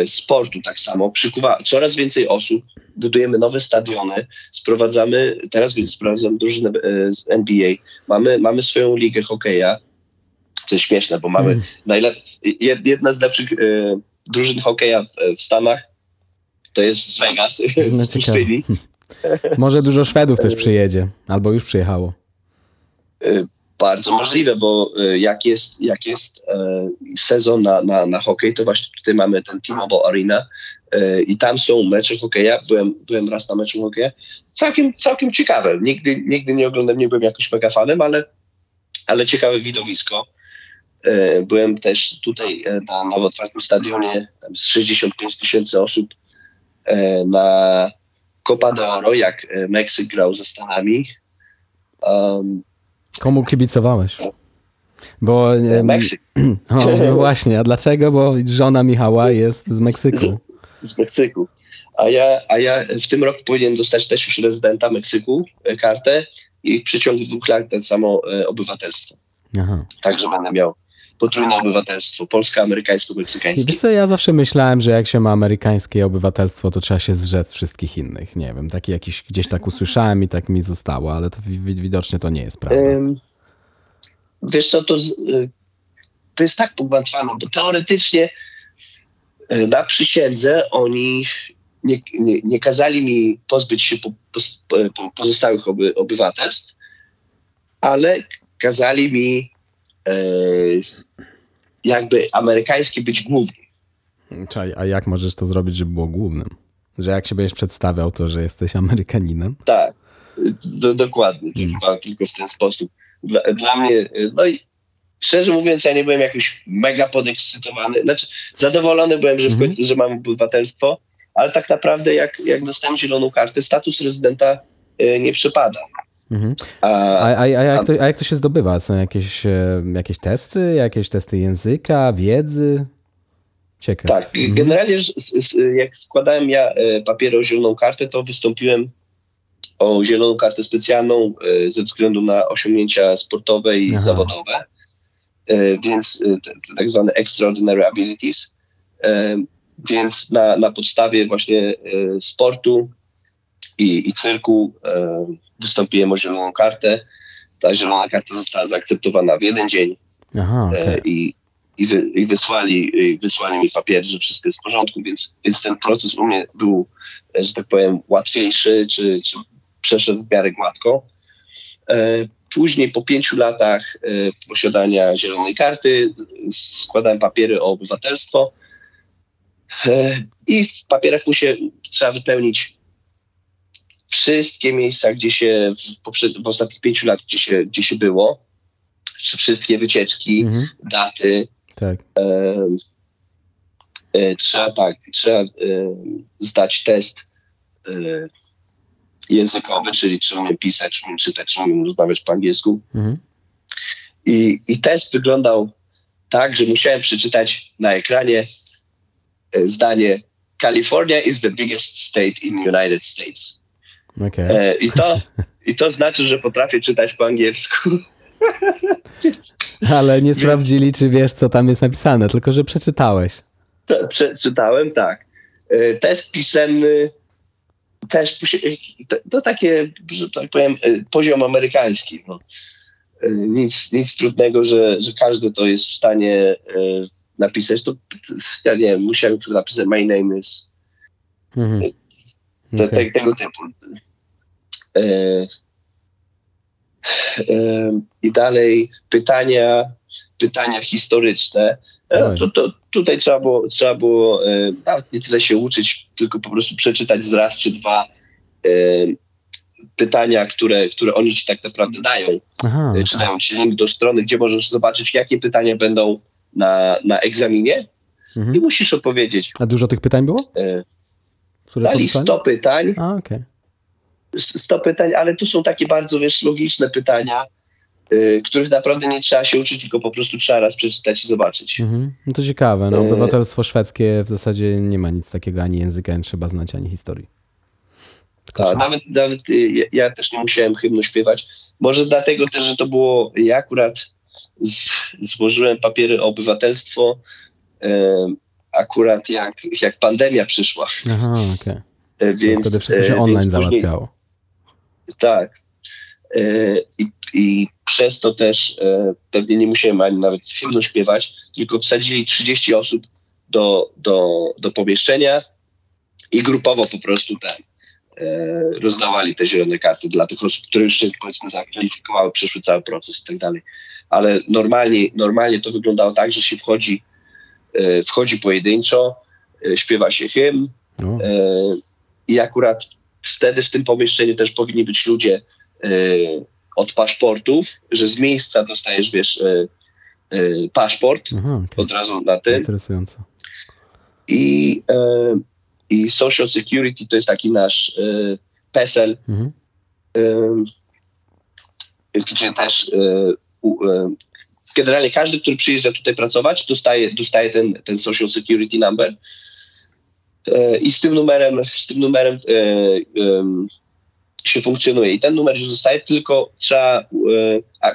sportu tak samo, przykuwa coraz więcej osób, budujemy nowe stadiony, sprowadzamy, teraz więc sprowadzam drużynę e, z NBA, mamy, mamy swoją ligę hokeja, co jest śmieszne, bo mamy hmm. jedna z lepszych e, drużyn hokeja w, w, Stanach, to jest z Vegas, no, z pustyni. Może dużo Szwedów też przyjedzie, albo już przyjechało. Bardzo możliwe, bo e, jak jest, jak jest e, sezon na, na, na hokej, to właśnie tutaj mamy ten T-Mobile Arena e, i tam są mecze hokeja. Byłem, byłem raz na meczu hokeja. Całkiem, całkiem ciekawe. Nigdy, nigdy nie oglądam, nie byłem jakoś mega fanem, ale, ale ciekawe widowisko. Byłem też tutaj na nowo stadionie, tam z 65 tysięcy osób na Copa de Oro, jak Meksyk grał ze Stanami. Um, Komu kibicowałeś? Bo. Meksyk. O, no właśnie, a dlaczego? Bo żona Michała jest z Meksyku. Z, z Meksyku. A ja, a ja w tym roku powinien dostać też już rezydenta Meksyku e, kartę i w przeciągu dwóch lat ten samo e, obywatelstwo. Aha. Także będę miał potrójne obywatelstwo, polsko-amerykańsko-meksykańskie. Wiesz co, ja zawsze myślałem, że jak się ma amerykańskie obywatelstwo, to trzeba się zrzec wszystkich innych. Nie wiem, taki jakiś, gdzieś tak usłyszałem i tak mi zostało, ale to widocznie to nie jest prawda. wiesz co, to, y, to jest tak pogmatwane, bo teoretycznie y, na przysiędze oni nie, nie, nie kazali mi pozbyć się po, po, pozostałych oby, obywatelstw, ale kazali mi jakby amerykański być głównym. Czaj, a jak możesz to zrobić, żeby było głównym? Że jak się będziesz przedstawiał, to że jesteś Amerykaninem? Tak, do, dokładnie, hmm. tylko, tylko w ten sposób. Dla, dla, mnie, no i szczerze mówiąc, ja nie byłem jakoś mega podekscytowany. Znaczy, zadowolony byłem, że, w końcu, że mam obywatelstwo, ale tak naprawdę jak, jak dostałem zieloną kartę, status rezydenta y, nie przypada. Mhm. A, a, a, jak to, a jak to się zdobywa? Są jakieś, e, jakieś testy, jakieś testy języka, wiedzy? Ciekawe. Tak, mhm. generalnie jak składałem ja e, papiery o zieloną kartę, to wystąpiłem o zieloną kartę specjalną e, ze względu na osiągnięcia sportowe i Aha. zawodowe, więc tak zwane extraordinary abilities. Więc na, na podstawie właśnie sportu i, i cyrku wystąpiłem o zieloną kartę. Ta zielona karta została zaakceptowana w jeden dzień Aha, e, okej. i, i, wy, i wysłali, i wysłali mi papiery, że wszystko jest w porządku, więc, więc ten proces u mnie był, e, że tak powiem, łatwiejszy, czy, czy przeszedł w miarę gładko. E, Później po pięciu latach posiadania zielonej karty składałem papiery o obywatelstwo i w papierach musie, trzeba wypełnić wszystkie miejsca, gdzie się w, poprzed, w ostatnich pięciu latach, gdzie się, gdzie się było, czy wszystkie wycieczki, Mhm, daty. tak. E, e, trzeba tak, trzeba e, zdać test e, językowy, czyli czy umiem pisać, czy umiem czytać, czy umiem rozmawiać po angielsku. Mhm. I, I test wyglądał tak, że musiałem przeczytać na ekranie e, zdanie California is the biggest state in United States. Okej. E, I, to, I to znaczy, że potrafię czytać po angielsku. Ale nie sprawdzili, czy wiesz, co tam jest napisane, tylko że przeczytałeś. Przeczytałem, tak. E, Test pisemny też to, takie, że tak powiem, e, poziom amerykański. No. Nic, nic trudnego, że, że każdy to jest w stanie napisać. To, ja nie wiem, musiałem tu napisać my name is Mhm. te, te, tego typu. E, e, I dalej pytania, pytania historyczne. E, to, to, tutaj trzeba było, trzeba było nawet nie tyle się uczyć, tylko po prostu przeczytać z raz czy dwa pytania, które, które oni ci tak naprawdę dają. Aha, Czy dają ci link do strony, gdzie możesz zobaczyć, jakie pytania będą na, na egzaminie i mhm. musisz odpowiedzieć. A dużo tych pytań było? Które Dali podesłali? 100 pytań, A, okej. 100 pytań, ale to są takie bardzo, wiesz, logiczne pytania, y, których naprawdę nie trzeba się uczyć, tylko po prostu trzeba raz przeczytać i zobaczyć. Mhm. No to ciekawe. No, E, obywatelstwo szwedzkie w zasadzie nie ma nic takiego, ani języka nie trzeba znać, ani historii. Tylko A, nawet nawet y, ja, też nie musiałem hymnu śpiewać. Może dlatego też, że to było, ja akurat z, złożyłem papiery o obywatelstwo y, akurat jak, jak pandemia przyszła. Aha, okej. Y, Więc, Wtedy wszystko y, się online później- załatwiało. Tak. E, I, I przez to też e, pewnie nie musiałem ani nawet hymnu śpiewać, tylko wsadzili 30 osób do, do, do pomieszczenia i grupowo po prostu ten, e, rozdawali te zielone karty dla tych osób, które już się powiedzmy zakwalifikowały, przeszły cały proces i tak dalej. Ale normalnie, normalnie to wyglądało tak, że się wchodzi, e, wchodzi pojedynczo, śpiewa się hymn, O, E, I akurat wtedy w tym pomieszczeniu też powinni być ludzie e, od paszportów, że z miejsca dostajesz, wiesz, e, e, paszport aha, okej. od razu na tym. Interesujące. I, I Social Security to jest taki nasz PESEL, Mhm. gdzie też generalnie każdy, który przyjeżdża tutaj pracować, dostaje, dostaje ten, ten Social Security number. E, I z tym numerem, z tym numerem e, się funkcjonuje. I ten numer już zostaje, tylko trzeba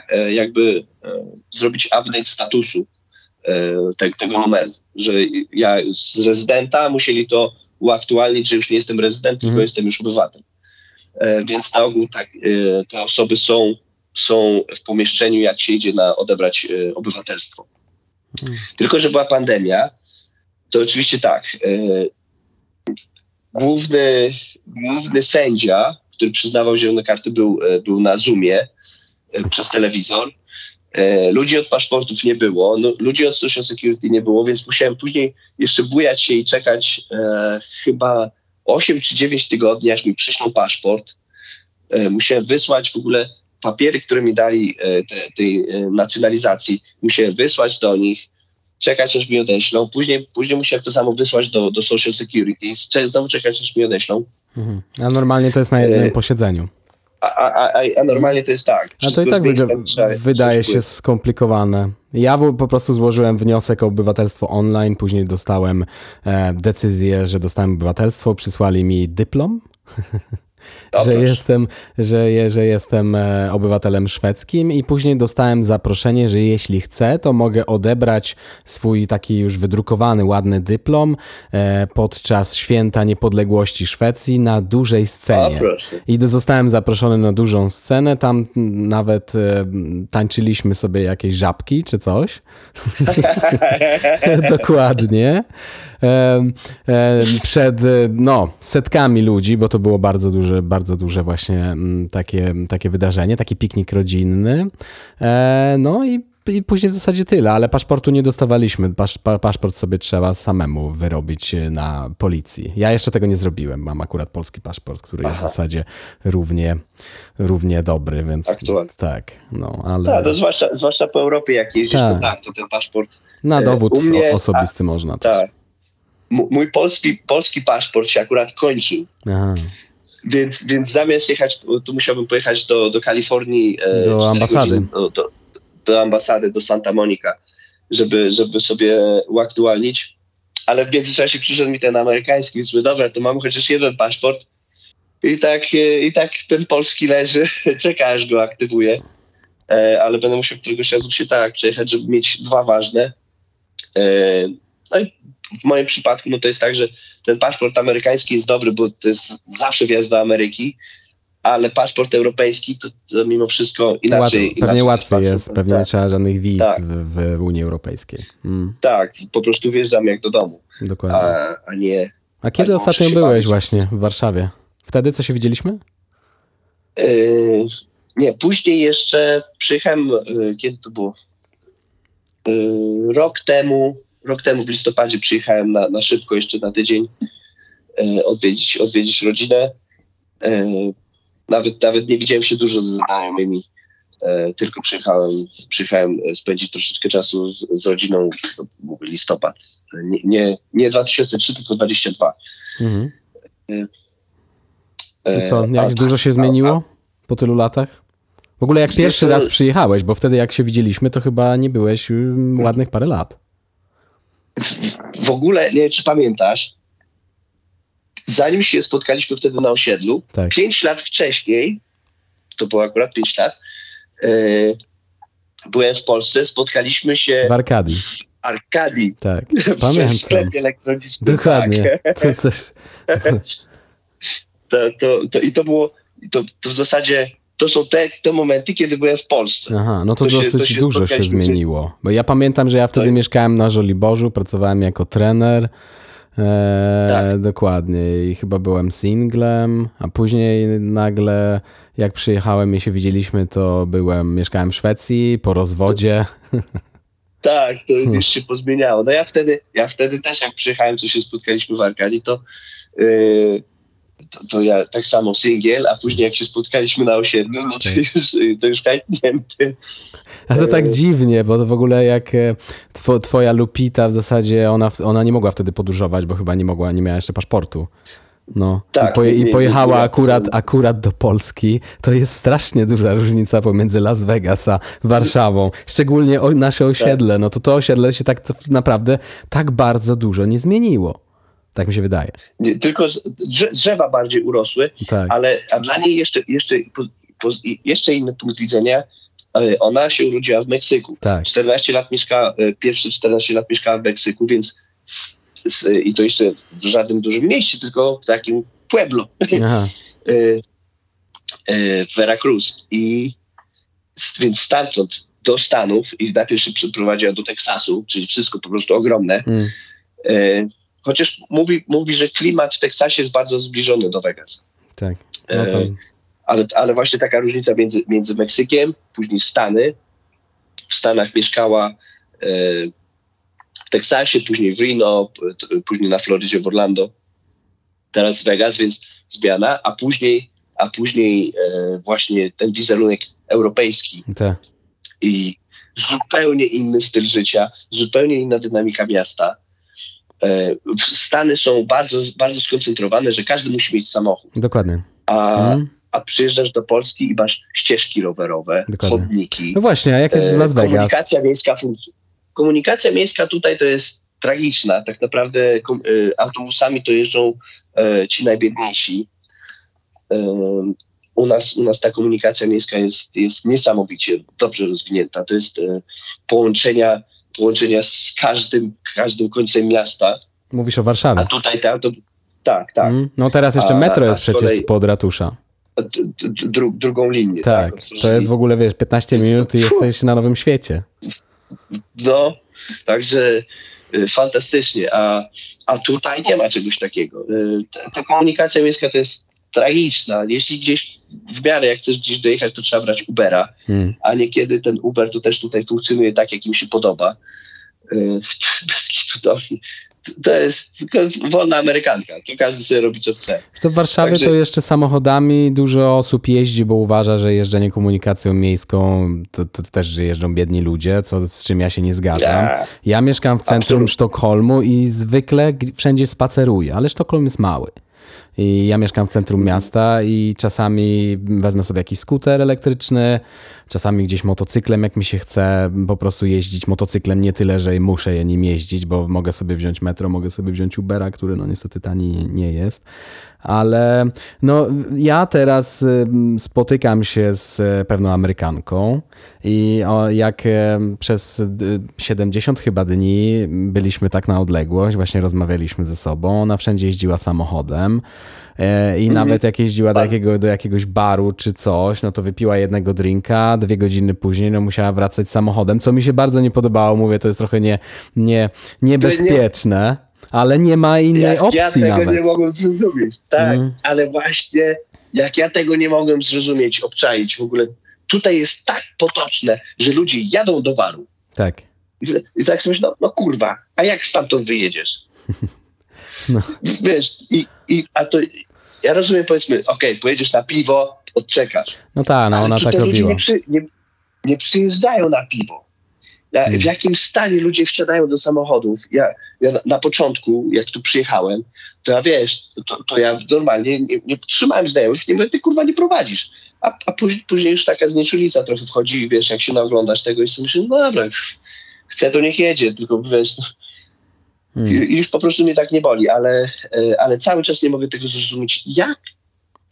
e, jakby zrobić update statusu te, tego numeru. Że ja z rezydenta musieli to uaktualnić, że już nie jestem rezydent, tylko Mhm. jestem już obywatel. E, Więc na ogół tak, te osoby są, są w pomieszczeniu, jak się idzie na odebrać obywatelstwo. Mhm. Tylko, że była pandemia, to oczywiście tak. Główny, główny sędzia, który przyznawał zielone karty, był, e, był na Zoomie e, przez telewizor. E, Ludzi od paszportów nie było, no, ludzi od Social Security nie było, więc musiałem później jeszcze bujać się i czekać e, chyba 8 czy 9 tygodni, aż mi przyślą paszport. E, musiałem wysłać w ogóle papiery, które mi dali e, te, tej e, nacjonalizacji. Musiałem wysłać do nich, czekać aż mi odeślą. Później, później musiałem to samo wysłać do, do Social Security, znowu czekać aż mi odeślą. Mhm. A normalnie to jest na jednym E, posiedzeniu. A, a, a, a normalnie to jest tak. A to i tak wyda- wydaje się skomplikowane. Ja po prostu złożyłem wniosek o obywatelstwo online, później dostałem e, decyzję, że dostałem obywatelstwo, przysłali mi dyplom że jestem, że, że jestem e, obywatelem szwedzkim i później dostałem zaproszenie, że jeśli chcę, to mogę odebrać swój taki już wydrukowany, ładny dyplom e, podczas święta niepodległości Szwecji na dużej scenie. I zostałem zaproszony na dużą scenę, tam nawet e, tańczyliśmy sobie jakieś żabki czy coś. Dokładnie. Przed no, setkami ludzi, bo to było bardzo duże, bardzo duże właśnie mm, takie, takie wydarzenie, taki piknik rodzinny. E, no i i później w zasadzie tyle, ale paszportu nie dostawaliśmy. Pasz, paszport sobie trzeba samemu wyrobić na policji. Ja jeszcze tego nie zrobiłem. Mam akurat polski paszport, który Aha. jest w zasadzie równie, równie dobry, więc Aktualny. tak, no ale... Tak, zwłaszcza, zwłaszcza po Europie, jak jeździsz, tak. to tak, to ten paszport... Na e, dowód mnie, osobisty a, można. Tak. Mój polski, polski paszport się akurat kończył. Aha. Więc, więc zamiast jechać, to musiałbym pojechać do, do Kalifornii. E, do ambasady. Godzin, do, do, do ambasady, do Santa Monica, żeby, żeby sobie uaktualnić. Ale w międzyczasie przyszedł mi ten amerykański, zły, dobra, to mam chociaż jeden paszport. I tak, i tak ten polski leży, czeka aż go aktywuję. E, ale będę musiał któregoś razu się tak przejechać, żeby mieć dwa ważne. E, no i w moim przypadku no to jest tak, że ten paszport amerykański jest dobry, bo to jest zawsze wjazd do Ameryki, ale paszport europejski to, to mimo wszystko inaczej. Łat, pewnie łatwiej jest, pewnie tak. nie trzeba żadnych wiz tak. w, w, Unii Europejskiej. Mm. Tak, po prostu wjeżdżam jak do domu. Dokładnie. A, a nie. A kiedy a ostatnio byłeś bawić. właśnie w Warszawie? Wtedy co się widzieliśmy? Yy, nie, później jeszcze przyjechałem, yy, kiedy to było? Yy, rok temu, rok temu w listopadzie przyjechałem na, na szybko jeszcze na tydzień yy, odwiedzić, odwiedzić rodzinę. Yy, nawet, nawet nie widziałem się dużo ze znajomymi, e, tylko przyjechałem, przyjechałem spędzić troszeczkę czasu z, z rodziną, był listopad, nie, nie, nie 2003, tylko 2022. Mhm. E, I co, jak a, dużo się zmieniło a, a, po tylu latach? W ogóle jak pierwszy raz przyjechałeś, bo wtedy jak się widzieliśmy, to chyba nie byłeś ładnych parę lat. W ogóle, nie wiem czy pamiętasz, zanim się spotkaliśmy wtedy na osiedlu, tak. pięć lat wcześniej, to było akurat pięć lat, yy, byłem w Polsce, spotkaliśmy się w Arkadii. W Arkadii. Tak, pamiętam. W sklepie elektronicznym. Dokładnie. Tak. To, to, to, to, I to było, to, to w zasadzie to są te, te momenty, kiedy byłem w Polsce. Aha, no to, to dosyć się, się dużo się zmieniło. Bo ja pamiętam, że ja wtedy jest... mieszkałem na Żoliborzu, pracowałem jako trener. Eee, tak. Dokładnie. I chyba byłem singlem, a później nagle jak przyjechałem i się widzieliśmy, to byłem, mieszkałem w Szwecji po rozwodzie. Tak, to już się pozmieniało. No ja wtedy, ja wtedy też jak przyjechałem, co się spotkaliśmy w Arkadii, to yy, to, to, ja tak samo singiel, a później jak się spotkaliśmy na osiedlu, no to tak. już, to już chętnięty. A to tak dziwnie, bo to w ogóle jak e, two, twoja Lupita w zasadzie, ona, ona nie mogła wtedy podróżować, bo chyba nie mogła, nie miała jeszcze paszportu. No. Tak, I, poje, i pojechała akurat, akurat do Polski. To jest strasznie duża różnica pomiędzy Las Vegas a Warszawą. Szczególnie o, nasze osiedle. No to to osiedle się tak naprawdę tak bardzo dużo nie zmieniło. Tak mi się wydaje. Nie, tylko drzewa bardziej urosły, tak. ale a dla niej jeszcze, jeszcze, jeszcze inny punkt widzenia. E, ona się urodziła w Meksyku. Tak. 14 lat mieszkała, e, pierwsze 14 lat mieszkała w Meksyku, więc z, z, i to jeszcze w żadnym dużym mieście, tylko w takim pueblo. E, w Veracruz. I więc stamtąd do Stanów i najpierw się przeprowadziła do Teksasu, czyli wszystko po prostu ogromne. Mm. Chociaż mówi, mówi, że klimat w Teksasie jest bardzo zbliżony do Vegas. Tak. No to... e, ale, ale właśnie taka różnica między, między Meksykiem, później Stany. W Stanach mieszkała e, w Teksasie, później w Reno, później na Florydzie w Orlando. Teraz Vegas, więc zmiana, a później, a później e, właśnie ten wizerunek europejski. Tak. I zupełnie inny styl życia, zupełnie inna dynamika miasta E, Stany są bardzo, bardzo skoncentrowane, że każdy musi mieć samochód. Dokładnie. A, mhm. a przyjeżdżasz do Polski i masz ścieżki rowerowe, Dokładnie. chodniki. No właśnie, a jak jest w Las Vegas? Komunikacja miejska Komunikacja miejska tutaj to jest tragiczna. Tak naprawdę e, autobusami to jeżdżą e, ci najbiedniejsi. u nas, u nas ta komunikacja miejska jest, jest niesamowicie dobrze rozwinięta. To jest połączenia, połączenia z każdym, każdym końcem miasta. Mówisz o Warszawie. A tutaj auto... Tak, tak. Mm, no teraz jeszcze metro a, jest a przecież kolei... spod ratusza. Dru, drugą linię. Tak, tak to jest w ogóle, wiesz, 15 minut i jesteś na nowym świecie. No, także y, fantastycznie. A, a tutaj nie ma czegoś takiego. Y, ta, ta komunikacja miejska to jest tragiczna. Jeśli gdzieś w miarę jak chcesz gdzieś dojechać, to trzeba brać Ubera, hmm. a niekiedy ten Uber to też tutaj funkcjonuje tak, jak im się podoba. Y, bez kitu to jest wolna amerykanka. To każdy sobie robi, co chce. Co w Warszawie Także... to jeszcze samochodami dużo osób jeździ, bo uważa, że jeżdżenie komunikacją miejską to, to też jeżdżą biedni ludzie, co, z czym ja się nie zgadzam. Ja, ja mieszkam w centrum Absolutnie. Sztokholmu i zwykle wszędzie spaceruję, ale Sztokholm jest mały. I ja mieszkam w centrum miasta i czasami wezmę sobie jakiś skuter elektryczny, czasami gdzieś motocyklem, jak mi się chce po prostu jeździć motocyklem, nie tyle, że muszę je nim jeździć, bo mogę sobie wziąć metro, mogę sobie wziąć Ubera, który no niestety tani nie jest. Ale no, ja teraz spotykam się z pewną Amerykanką i jak przez 70 chyba dni byliśmy tak na odległość, właśnie rozmawialiśmy ze sobą, ona wszędzie jeździła samochodem. E, i mhm. nawet jak jeździła do, jakiego, do jakiegoś baru czy coś, no to wypiła jednego drinka, dwie godziny później no musiała wracać samochodem, co mi się bardzo nie podobało, mówię, to jest trochę nie, nie, niebezpieczne. Ale nie ma innej opcji ja tego nawet. nie mogłem zrozumieć. Tak, mm. ale właśnie jak ja tego nie mogłem zrozumieć, obczaić w ogóle, tutaj jest tak potoczne, że ludzie jadą do baru. Tak. I, i tak sobie no, no kurwa, a jak stamtąd wyjedziesz? No. Wiesz, i, i, a to ja rozumiem, powiedzmy, okej, okay, pojedziesz na piwo, odczekasz. No tak, no ona tak robiła. Nie, przy, nie, nie przyjeżdżają na piwo. Hmm. W jakim stanie ludzie wsiadają do samochodów? Ja, ja na, na, początku, jak tu przyjechałem, to ja wiesz, to, to ja normalnie nie, nie trzymałem znajomych, nie mówię, ty kurwa nie prowadzisz. A, a później, później już taka znieczulica trochę wchodzi i wiesz, jak się naoglądasz tego i sobie myślisz, no dobra, chcę to niech jedzie, tylko wiesz, no, Hmm. I już po prostu mnie tak nie boli, ale, e, ale cały czas nie mogę tego zrozumieć. Jak?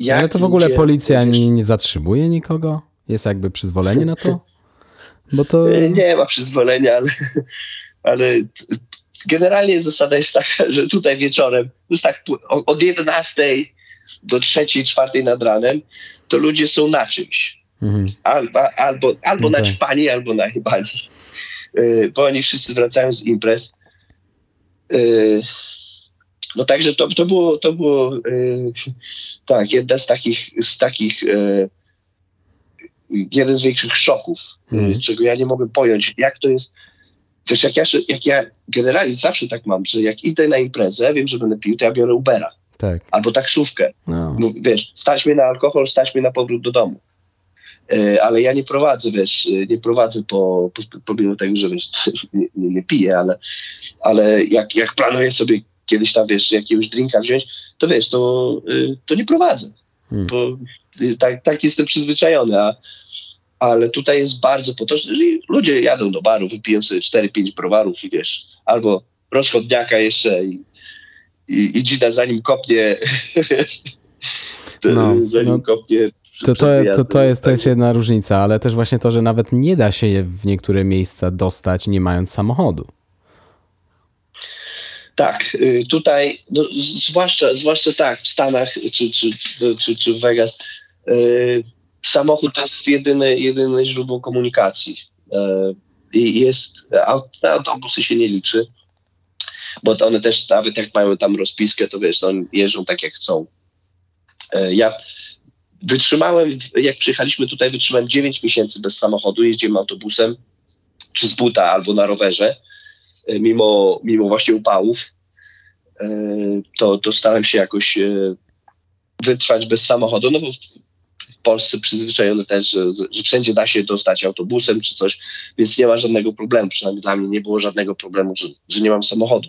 jak ale to w ogóle policja nie, nie zatrzymuje nikogo? Jest jakby przyzwolenie na to? Bo to... E, nie ma przyzwolenia, ale, ale generalnie zasada jest taka, że tutaj wieczorem, już tak od 11 do 3, 4 nad ranem, to ludzie są na czymś. Mhm. Albo, albo, albo okay. na ćpani, albo na chybani. E, bo oni wszyscy wracają z imprez no także to, to było, to było yy, tak, jedna z takich, z takich yy, jeden z większych szoków, mm. czego ja nie mogę pojąć, jak to jest. Też jak ja, jak ja generalnie zawsze tak mam, że jak idę na imprezę, wiem, że będę pił, to ja biorę Ubera. Tak. Albo taksówkę. No. no. wiesz, stać mnie na alkohol, stać mnie na powrót do domu. Ale ja nie prowadzę, wiesz, nie prowadzę po, po, pomimo tego, że wiesz, nie, nie, nie piję, ale, ale jak, jak planuję sobie kiedyś tam, wiesz, jakiegoś drinka wziąć, to wiesz, to, y, to nie prowadzę. Hmm. Bo tak, tak jestem przyzwyczajony, a, ale tutaj jest bardzo potoczne, że ludzie jadą do baru, wypiją sobie 4-5 browarów i wiesz, albo rozchodniaka jeszcze i, i, i dzida zanim kopnie, no, zanim no. kopnie to, to, to, to, jest, to jest jedna różnica, ale też właśnie to, że nawet nie da się je w niektóre miejsca dostać, nie mając samochodu. Tak, y, tutaj, no, zwłaszcza, zwłaszcza tak, w Stanach czy, czy, czy, czy w Vegas, y, samochód to jest jedyne, jedyne źródło komunikacji. Y, I jest, autobusy się nie liczy, bo one też nawet jak mają tam rozpiskę, to wiesz, oni jeżdżą tak jak chcą. Ja wytrzymałem, jak przyjechaliśmy tutaj, wytrzymałem 9 miesięcy bez samochodu, jeździłem autobusem, czy z buta albo na rowerze E, mimo, mimo właśnie upałów, e, to, to starałem się jakoś e, wytrwać bez samochodu, no bo w Polsce przyzwyczajony też, że, że wszędzie da się dostać autobusem czy coś, więc nie ma żadnego problemu. Przynajmniej dla mnie nie było żadnego problemu, że, że nie mam samochodu.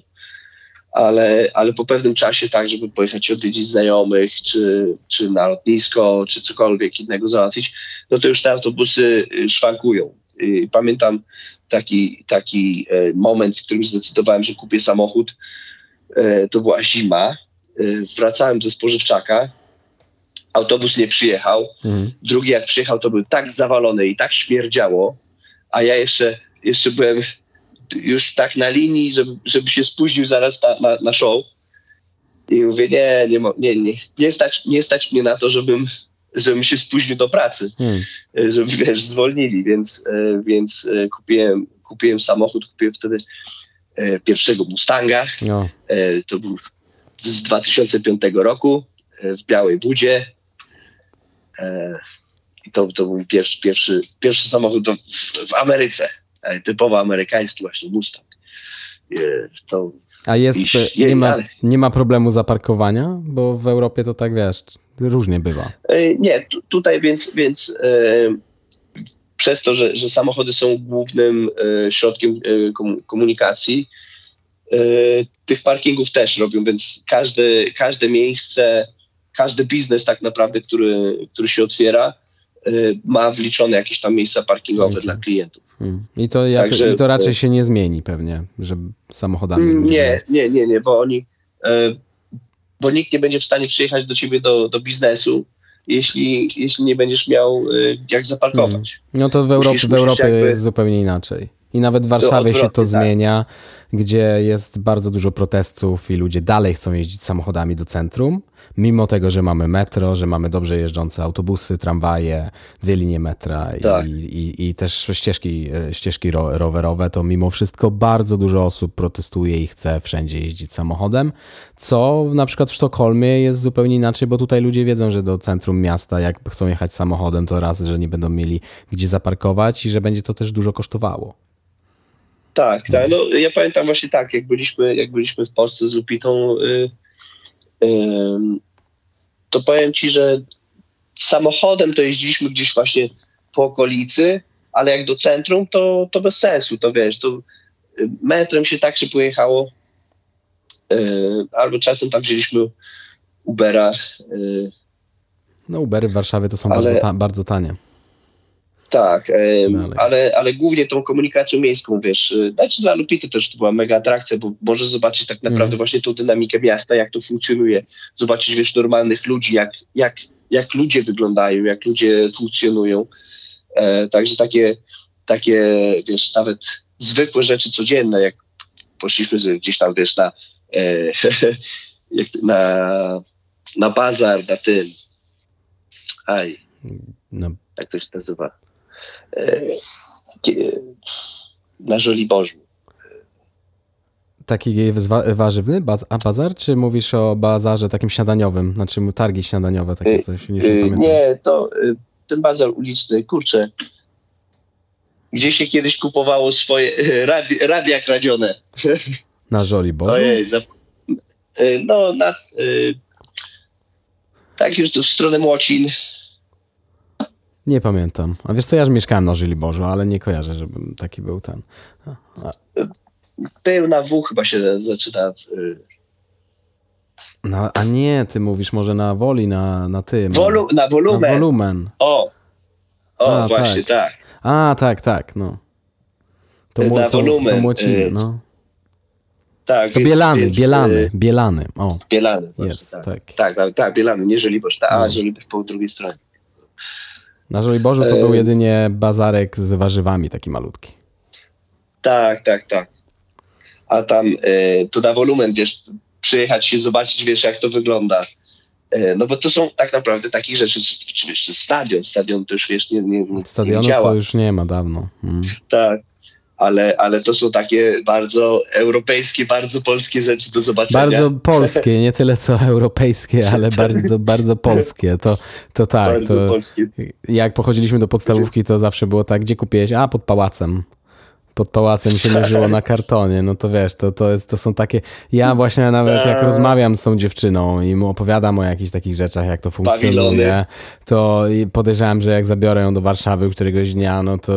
Ale, ale po pewnym czasie, tak, żeby pojechać odwiedzić znajomych, czy, czy na lotnisko, czy cokolwiek innego załatwić, no to już te autobusy szwankują. I pamiętam, taki, taki e, moment, w którym zdecydowałem, że kupię samochód. E, to była zima. E, wracałem ze spożywczaka autobus nie przyjechał. Mhm. Drugi jak przyjechał, to był tak zawalony i tak śmierdziało, a ja jeszcze, jeszcze byłem już tak na linii, żeby, żeby się spóźnił zaraz na, na, na show. I mówię, nie, nie, nie, nie, nie, stać, nie stać mnie na to, żebym, żebym się spóźnił do pracy, Hmm. żeby wiesz, zwolnili, więc, e, więc e, kupiłem, kupiłem samochód, kupiłem wtedy e, pierwszego Mustanga, No. To był z 2005 roku w Białej Budzie. I to, to był pierwszy, pierwszy, pierwszy samochód w, w Ameryce. E, Typowo amerykański właśnie Mustang. E, To A jest, Iść, nie, ma, nie ma problemu zaparkowania? Bo w Europie to tak wiesz, różnie bywa. E, Nie, tu, tutaj więc, więc e, przez to, że, że samochody są głównym e, środkiem e, komu- komunikacji, tych parkingów też robią, więc każde, każde miejsce, każdy biznes tak naprawdę, który, który się otwiera, ma wliczone jakieś tam miejsca parkingowe dla klientów. Hmm. I, to jak, Także- I to raczej się nie zmieni pewnie, że samochodami. Mm, Nie, nie, nie, nie, bo oni, e, bo nikt nie będzie w stanie przyjechać do ciebie do, do biznesu, jeśli, jeśli nie będziesz miał e, jak zaparkować. No to w, Europie, Musisz- w Europie jakby- jest zupełnie inaczej. I nawet w Warszawie się to tak. zmienia, gdzie jest bardzo dużo protestów i ludzie dalej chcą jeździć samochodami do centrum, mimo tego, że mamy metro, że mamy dobrze jeżdżące autobusy, tramwaje, dwie linie metra Tak. i, i, i też ścieżki, ścieżki ro, rowerowe, to mimo wszystko bardzo dużo osób protestuje i chce wszędzie jeździć samochodem, co na przykład w Sztokholmie jest zupełnie inaczej, bo tutaj ludzie wiedzą, że do centrum miasta, jak chcą jechać samochodem, to raz, że nie będą mieli gdzie zaparkować i że będzie to też dużo kosztowało. Tak, tak. No, ja pamiętam właśnie tak, jak byliśmy, jak byliśmy w Polsce z Lupitą, y, ym, to powiem ci, że samochodem to jeździliśmy gdzieś właśnie po okolicy, ale jak do centrum, to, to bez sensu, to wiesz, to y, metrem się tak szybko jechało, y, albo czasem tam wzięliśmy Ubera, y, No Ubery w Warszawie to są Ale- bardzo, ta, bardzo tanie. Tak, Dalej. ale, ale głównie tą komunikacją miejską, wiesz, y, znaczy dla Lupity też to była mega atrakcja, bo możesz zobaczyć tak naprawdę Mhm. właśnie tą dynamikę miasta, jak to funkcjonuje, zobaczyć, wiesz, normalnych ludzi, jak, jak, jak ludzie wyglądają, jak ludzie funkcjonują, e, także takie, takie, wiesz, nawet zwykłe rzeczy codzienne, jak poszliśmy gdzieś tam, wiesz, na, e, na, na bazar, na tym, aj, No, jak to się nazywa, na Żoliborzu. taki warzywny baz, a bazar, czy mówisz o bazarze takim śniadaniowym, znaczy targi śniadaniowe, takie Y, coś, nie, E. Nie, to e, ten bazar uliczny, kurczę, gdzie się kiedyś kupowało swoje e, radi, radia kradzione. Na Żoliborzu? Ojej, zap... e, no na, e, tak już tu w stronę Młocin. Nie pamiętam. A wiesz co, ja już mieszkałem na Żoliborzu, ale nie kojarzę, żebym taki był ten. A, Był na W chyba się zaczyna. e, no, a nie, ty mówisz może na Woli, na, na tym. Wolu, na na wolumen. wolumen. O, o A, właśnie, tak. A, tak, tak, no. To, mu, Na to, to wolumen, Młociny, y, no. tak To więc- Bielany, więc, Bielany, e, Bielany, o. Bielany. Jest, tak. tak. Tak, tak, tak, Bielany, nie Żoliborz, ta, No. a Żoliborz po drugiej stronie. Na Żoliborzu to był jedynie bazarek z warzywami, taki malutki. Tak, tak, tak. A tam e, to na wolumen, wiesz, przyjechać się, zobaczyć, wiesz, jak to wygląda. E, no bo to są tak naprawdę takie rzeczy, czy, czy stadion, stadion to już wiesz, nie, nie, nie, Stadionu działa. to już nie ma dawno. Mm. Tak. Ale, ale to są takie bardzo europejskie, bardzo polskie rzeczy do zobaczenia. Bardzo polskie, nie tyle co europejskie, ale bardzo, bardzo polskie. To, to tak. bardzo To, polskie. jak pochodziliśmy do podstawówki, to zawsze było tak, gdzie kupiłeś? A, pod pałacem. Pod pałacem się mierzyło na kartonie, no to wiesz, to, to, jest, to są takie... Ja właśnie nawet jak Tak. rozmawiam z tą dziewczyną i mu opowiadam o jakichś takich rzeczach, jak to funkcjonuje, to podejrzewam, że jak zabiorę ją do Warszawy któregoś dnia, no to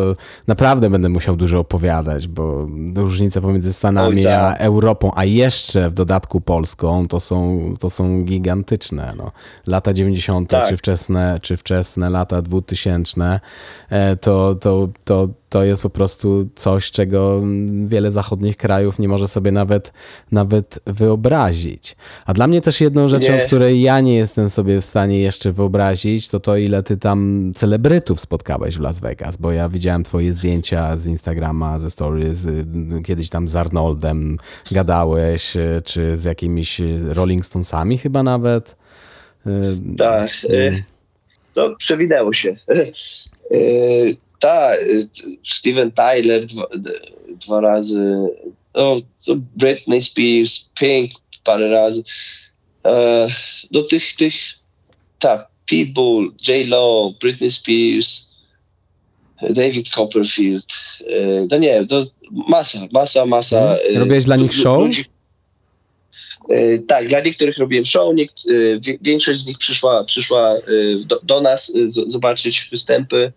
naprawdę będę musiał dużo opowiadać, bo różnice pomiędzy Stanami Oj, a tak. Europą, a jeszcze w dodatku Polską, to są, to są gigantyczne. No. Lata 90. Tak. czy, wczesne, czy wczesne lata 2000, e, to, to, to to jest po prostu coś, czego wiele zachodnich krajów nie może sobie nawet, nawet wyobrazić. A dla mnie też jedną rzeczą, nie. której ja nie jestem sobie w stanie jeszcze wyobrazić, to to, ile ty tam celebrytów spotkałeś w Las Vegas, bo ja widziałem twoje zdjęcia z Instagrama, ze stories, kiedyś tam z Arnoldem gadałeś, czy z jakimiś Rolling Stonesami chyba nawet. Tak, y, no przewinęło się. Tak, Steven Tyler dwa, dwa razy, no, Britney Spears, Pink parę razy. E, do tych, tych, tak, Pitbull, J-Lo, Britney Spears, David Copperfield. E, no nie, to masa, masa, masa. Hmm. Robiłeś dla nich show? Ludzi, tak, dla niektórych robiłem show, większość z nich przyszła, przyszła do, do nas zobaczyć występy.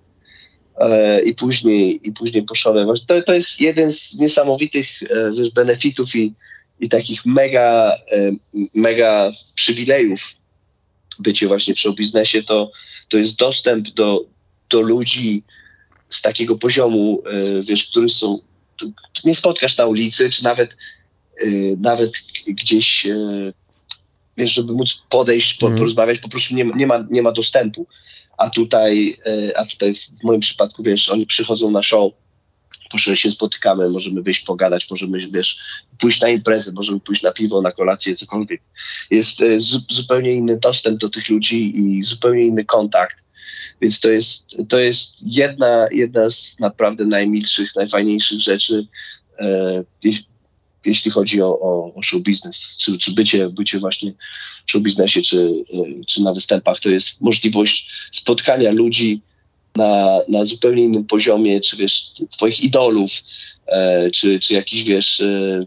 E, i później, i później poszanować. To, to jest jeden z niesamowitych e, wiesz, benefitów i, i takich mega, e, mega przywilejów bycie właśnie w show biznesie, to, to jest dostęp do, do ludzi z takiego poziomu, wiesz, którzy są, nie spotkasz na ulicy, czy nawet, nawet gdzieś, wiesz, żeby móc podejść, mm. porozmawiać, po prostu nie, nie, ma, nie ma dostępu a tutaj, e, a tutaj w moim przypadku, wiesz, oni przychodzą na show, proszę się spotykamy, możemy wyjść pogadać, możemy, wiesz, pójść na imprezę, możemy pójść na piwo, na kolację, cokolwiek. Jest e, zupełnie inny dostęp do tych ludzi i zupełnie inny kontakt. Więc to jest, to jest jedna, jedna z naprawdę najmilszych, najfajniejszych rzeczy, e, jeśli chodzi o, o, show biznes, czy, czy bycie, bycie właśnie w show biznesie, czy, czy na występach, to jest możliwość spotkania ludzi na, na zupełnie innym poziomie, czy wiesz, twoich idolów, e, czy, czy jakichś, wiesz, e,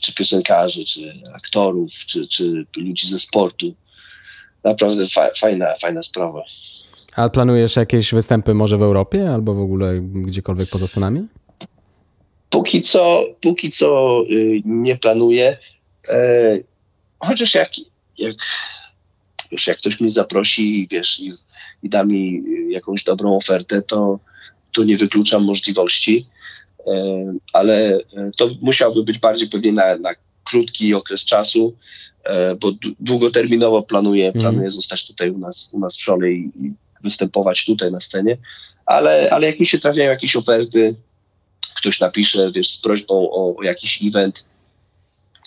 czy piosenkarzy, czy aktorów, czy, czy ludzi ze sportu. Naprawdę fa fajna, fajna sprawa. A planujesz jakieś występy może w Europie albo w ogóle gdziekolwiek poza Stanami? Póki co, póki co y, nie planuję. E, chociaż jak, jak, wiesz, jak ktoś mnie zaprosi wiesz, i, i da mi jakąś dobrą ofertę, to, to nie wykluczam możliwości. E, ale to musiałby być bardziej pewnie na, na krótki okres czasu, e, bo długoterminowo planuję, mm. planuję zostać tutaj u nas, u nas w szkole i, i występować tutaj na scenie. Ale, ale jak mi się trafiają jakieś oferty, ktoś napisze wiesz, z prośbą o, jakiś event,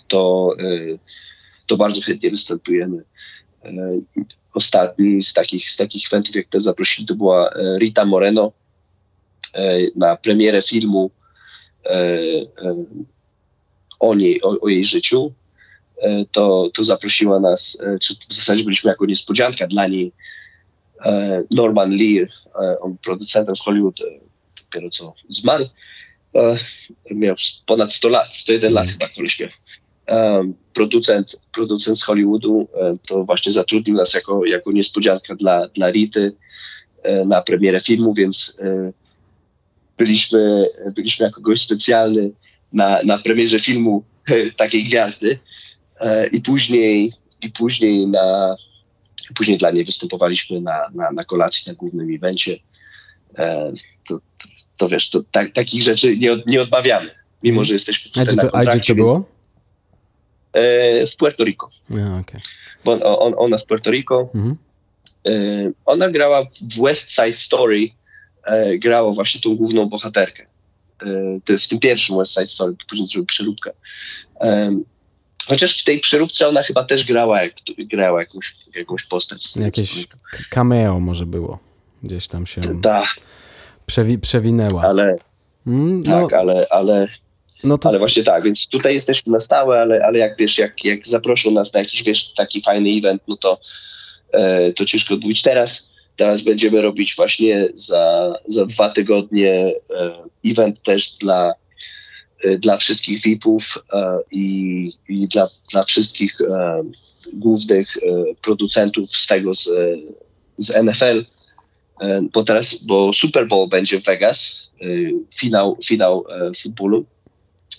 to, y, to bardzo chętnie występujemy. Y, ostatni z takich, z takich eventów, jak te zaprosili, to była y, Rita Moreno na premierę filmu o niej, o, o jej życiu. To, to zaprosiła nas, czy w zasadzie byliśmy jako niespodzianka dla niej, Norman Lear, on producentem z Hollywood, dopiero co zmarł, e, miał ponad 100 lat, 101 lat chyba koleś miał. E, producent, producent z Hollywoodu e, to właśnie zatrudnił nas jako, jako niespodzianka dla, dla Rity e, na premierę filmu, więc e, byliśmy, byliśmy jako gość specjalny na, na premierze filmu e, takiej gwiazdy i później, i później na później dla niej występowaliśmy na, na, na kolacji na głównym evencie. To, to wiesz, to tak, takich rzeczy nie, od, nie odmawiamy, mimo mhm. że jesteśmy tutaj a na A gdzie to było? E, w Puerto Rico. A, okay. Bo on, ona z Puerto Rico. Mhm. E, ona grała w West Side Story, e, grała właśnie tą główną bohaterkę. E, w tym pierwszym West Side Story, później zrobił przeróbkę. E, chociaż w tej przeróbce ona chyba też grała, jak, grała jakąś, jakąś postać. Jakieś cameo może było. Gdzieś tam się... Tak Przewi przewinęła. Ale mm, no, tak, ale, ale, no ale właśnie tak, więc tutaj jesteśmy na stałe, ale, ale jak wiesz, jak, jak zaproszą nas na jakiś wiesz, taki fajny event, no to, e, to ciężko odmówić teraz. Teraz będziemy robić właśnie za, za dwa tygodnie e, event też dla, e, dla wszystkich VIP-ów e, i, i dla, dla wszystkich e, głównych producentów z tego z, z NFL, bo teraz, bo Super Bowl będzie w Vegas, finał, finał futbolu,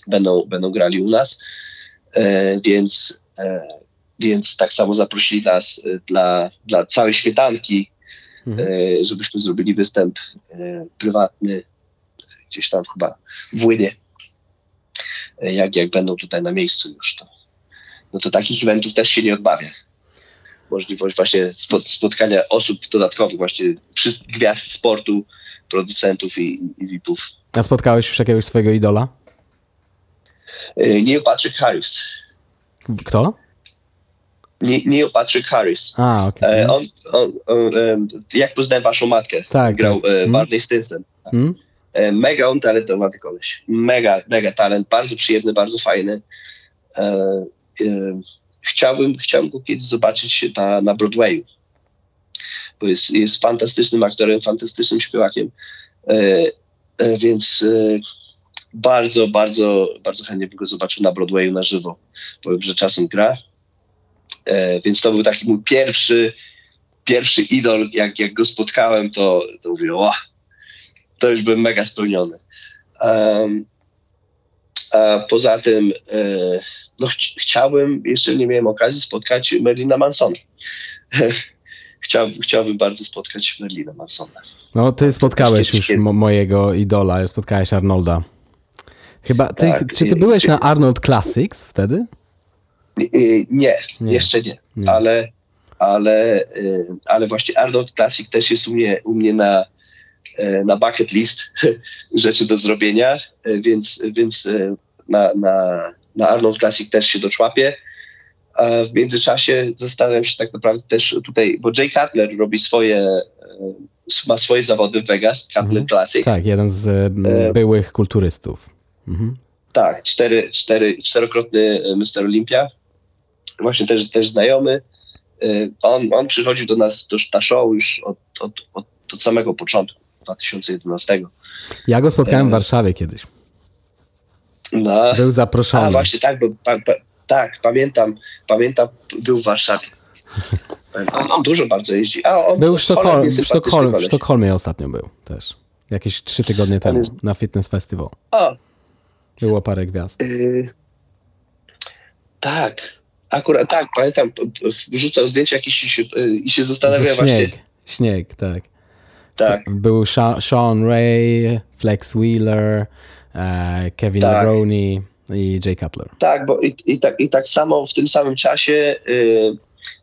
będą, będą grali u nas, więc, więc tak samo zaprosili nas dla, dla całej śmietanki, mhm. żebyśmy zrobili występ prywatny gdzieś tam chyba w Łynie, jak, jak będą tutaj na miejscu już, to, no to takich eventów też się nie odmawia. Możliwość właśnie spotkania osób dodatkowych, właśnie gwiazd sportu, producentów i, i VIP-ów. A spotkałeś już jakiegoś swojego idola? E, Neil Patrick Harris. Kto? Neil Patrick Harris. A, okay. on, on, on, jak poznałem waszą matkę, tak, grał tak. Hmm? Barney Stinson. Hmm? Mega on talentowaty koleś. Mega, mega talent. Bardzo przyjemny, bardzo fajny. Chciałbym, chciałbym go kiedyś zobaczyć na, na Broadwayu. Bo jest, jest fantastycznym aktorem, fantastycznym śpiewakiem. Więc bardzo, bardzo, bardzo chętnie bym go zobaczył na Broadwayu na żywo. Powiem, że czasem gra. Więc to był taki mój pierwszy, pierwszy idol. Jak, jak go spotkałem, to, to mówię, o, to już byłem mega spełniony. Um, a poza tym, e, no ch chciałbym, jeszcze nie miałem okazji spotkać Merlina Mansona. chciałbym, chciałbym bardzo spotkać Merlina Mansona. No, ty spotkałeś już mojego idola, spotkałeś Arnolda. Chyba, ty, tak, czy ty byłeś na Arnold Classics wtedy? Nie, nie. jeszcze nie, nie, Ale, ale, e, ale właśnie Arnold Classic też jest u mnie, u mnie na, na bucket list rzeczy do zrobienia, e, więc, więc e, na, na, na Arnold Classic też się doczłapię. A w międzyczasie zastanawiam się tak naprawdę też tutaj, bo Jay Cutler robi swoje, ma swoje zawody w Vegas, Cutler mhm. Classic. Tak, jeden z byłych kulturystów. Mhm. Tak, cztery, cztery, czterokrotny Mr. Olympia. Właśnie też, też znajomy. On, on przychodził do nas do, na show już od, od, od, od samego początku. 2011. Ja go spotkałem w e, Warszawie kiedyś. No. Był zaproszony. A właśnie tak, bo, pa, pa, tak, pamiętam, pamiętam, był w Warszawie. On, on dużo bardzo jeździ. A on, był w, Sztokholm, w, Sztokholm, w Sztokholmie ostatnio był też. Jakieś trzy tygodnie temu jest... na Fitness Festival. O. Było parę gwiazd. Yy, tak, akurat tak, pamiętam, wrzucał zdjęcia jakieś i się, i się zastanawia właśnie. Śnieg, śnieg, tak. Tak. Był Sean Ray, Flex Wheeler, e, Kevin tak. Roney i Jay Cutler. Tak, bo i, i, tak, i tak samo w tym samym czasie y,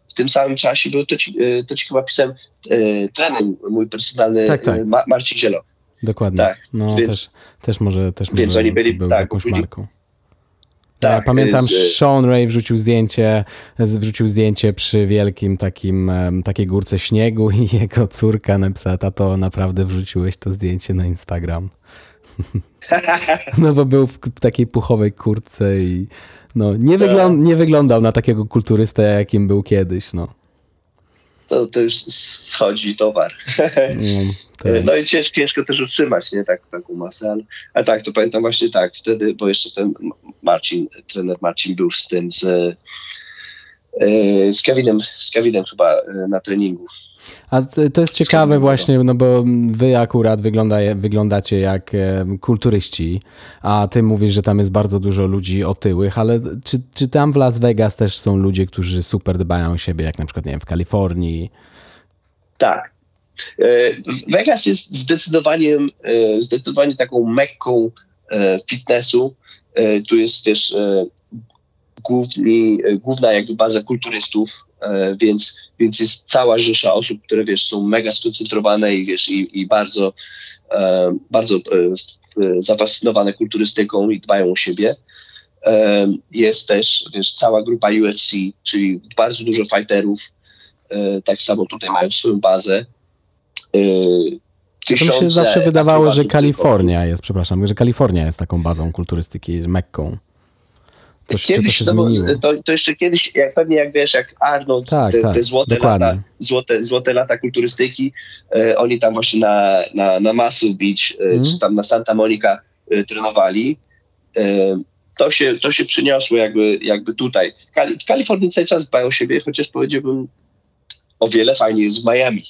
w tym samym czasie był, to ci, y, to ci chyba pisałem, y, trener mój personalny, tak, tak. Ma, Marcin Zielo. Dokładnie. Tak. No więc, też, też może, też więc może oni byli, był tak, jakąś marką. Tak, ja pamiętam, z... Sean Ray wrzucił zdjęcie, wrzucił zdjęcie przy wielkim takim, takiej górce śniegu i jego córka napisała, tato, naprawdę wrzuciłeś to zdjęcie na Instagram. no bo był w takiej puchowej kurtce i no, nie, tak. wyglą nie wyglądał na takiego kulturystę, jakim był kiedyś, no. To, to już schodzi towar. no. Tak. No i ciężko, ciężko też utrzymać, nie, tak, taką masę, ale, ale tak, to pamiętam właśnie tak, wtedy, bo jeszcze ten Marcin, trener Marcin był z tym, z, e, z Kevinem, z Kevinem chyba e, na treningu. A to jest ciekawe właśnie, no bo wy akurat wygląda, wyglądacie jak kulturyści, a ty mówisz, że tam jest bardzo dużo ludzi otyłych, ale czy, czy tam w Las Vegas też są ludzie, którzy super dbają o siebie, jak na przykład, nie wiem, w Kalifornii? Tak, E, Vegas jest zdecydowanie, e, zdecydowanie taką mekką e, fitnessu. Tu jest też główni, główna jakby baza kulturystów, więc, więc jest cała rzesza osób, które wiesz, są mega skoncentrowane i wiesz, i, i bardzo, bardzo zafascynowane kulturystyką i dbają o siebie. Jest też wiesz, cała grupa UFC, czyli bardzo dużo fighterów. Tak samo tutaj mają swoją bazę. Tysiące, to mi się zawsze wydawało, że Kalifornia jest, przepraszam, że Kalifornia jest taką bazą kulturystyki, Mekką. To, kiedyś, to się zmieniło? To, to, jeszcze kiedyś, jak pewnie jak wiesz, jak Arnold, tak, te, tak, te złote, lata, złote, złote lata kulturystyki, e, oni tam właśnie na, na, na Muscle Beach, e, mm. czy tam na Santa Monica e, trenowali. E, to się, to się przyniosło jakby, jakby tutaj. Kali, w Kalifornii cały czas dbają o siebie, chociaż powiedziałbym o wiele fajniej jest w Miami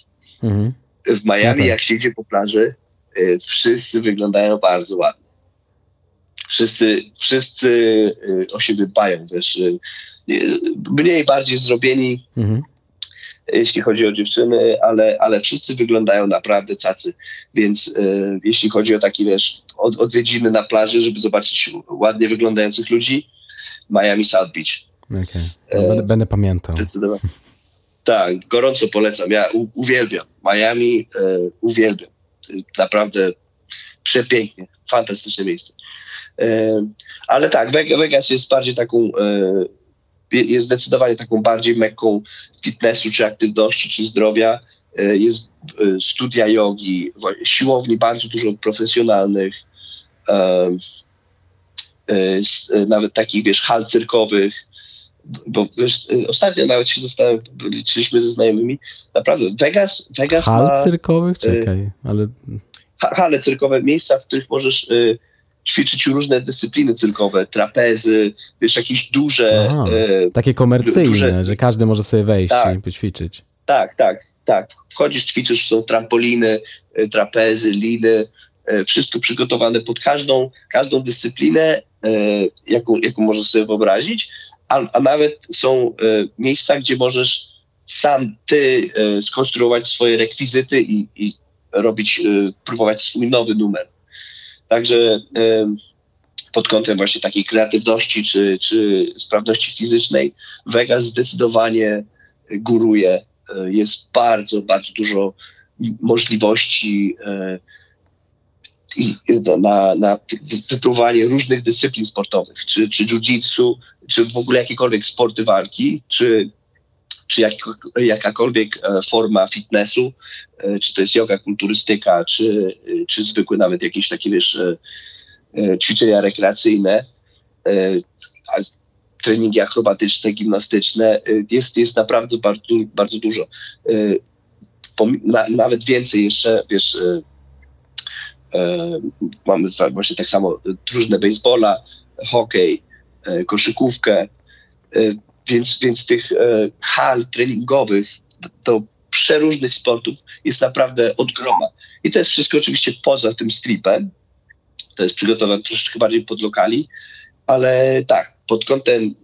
Mhm. W Miami, no tak. jak się idzie po plaży, y, wszyscy wyglądają bardzo ładnie. Wszyscy, wszyscy y, o siebie dbają, wiesz, y, mniej bardziej zrobieni, mhm. jeśli chodzi o dziewczyny, ale, ale wszyscy wyglądają naprawdę cacy. Więc jeśli chodzi o taki, wiesz, od, odwiedziny na plaży, żeby zobaczyć ładnie wyglądających ludzi, Miami South Beach. Okay. No, będę, będę pamiętał. Zdecydowanie. Tak, gorąco polecam. Ja u, uwielbiam. Miami e, uwielbiam. Naprawdę przepięknie. Fantastyczne miejsce. E, ale tak, Vegas jest bardziej taką, e, jest zdecydowanie taką bardziej mekką fitnessu, czy aktywności, czy zdrowia. E, jest e, studia jogi, siłowni bardzo dużo profesjonalnych, e, nawet takich, wiesz, hal cyrkowych, bo wiesz, ostatnio nawet się zastanawiam, liczyliśmy ze znajomymi, naprawdę Vegas, Vegas Hal ma, cyrkowych? Y, Czekaj, ale... Hale cyrkowe, miejsca, w których możesz y, ćwiczyć różne dyscypliny cyrkowe, trapezy, wiesz, jakieś duże... Aha, y, takie komercyjne, duże, że każdy może sobie wejść tak, i poćwiczyć. Tak, tak, tak. Wchodzisz, ćwiczysz, są trampoliny, trapezy, liny, wszystko przygotowane pod każdą, każdą dyscyplinę, jaką, jaką możesz sobie wyobrazić a, a nawet są e, miejsca, gdzie możesz sam ty e, skonstruować swoje rekwizyty i, i robić, e, próbować swój nowy numer. Także pod kątem właśnie takiej kreatywności czy, czy sprawności fizycznej Vegas zdecydowanie góruje. Jest bardzo, bardzo dużo możliwości i na, na wypróbowanie różnych dyscyplin sportowych, czy, czy jiu-jitsu, czy w ogóle jakiekolwiek sporty walki, czy, czy jak, jakakolwiek e, forma fitnessu, e, czy to jest yoga, kulturystyka, czy, czy zwykłe nawet jakieś takie, wiesz, e, ćwiczenia rekreacyjne, treningi akrobatyczne, gimnastyczne, jest, jest naprawdę bardzo, bardzo dużo. Nawet więcej jeszcze, wiesz, mamy właśnie tak samo drużynę baseballa, hokej, koszykówkę, więc, więc tych e, hal treningowych do przeróżnych sportów jest naprawdę od groma. I to jest wszystko oczywiście poza tym stripem. To jest przygotowane troszeczkę bardziej pod lokali, ale tak, pod kątem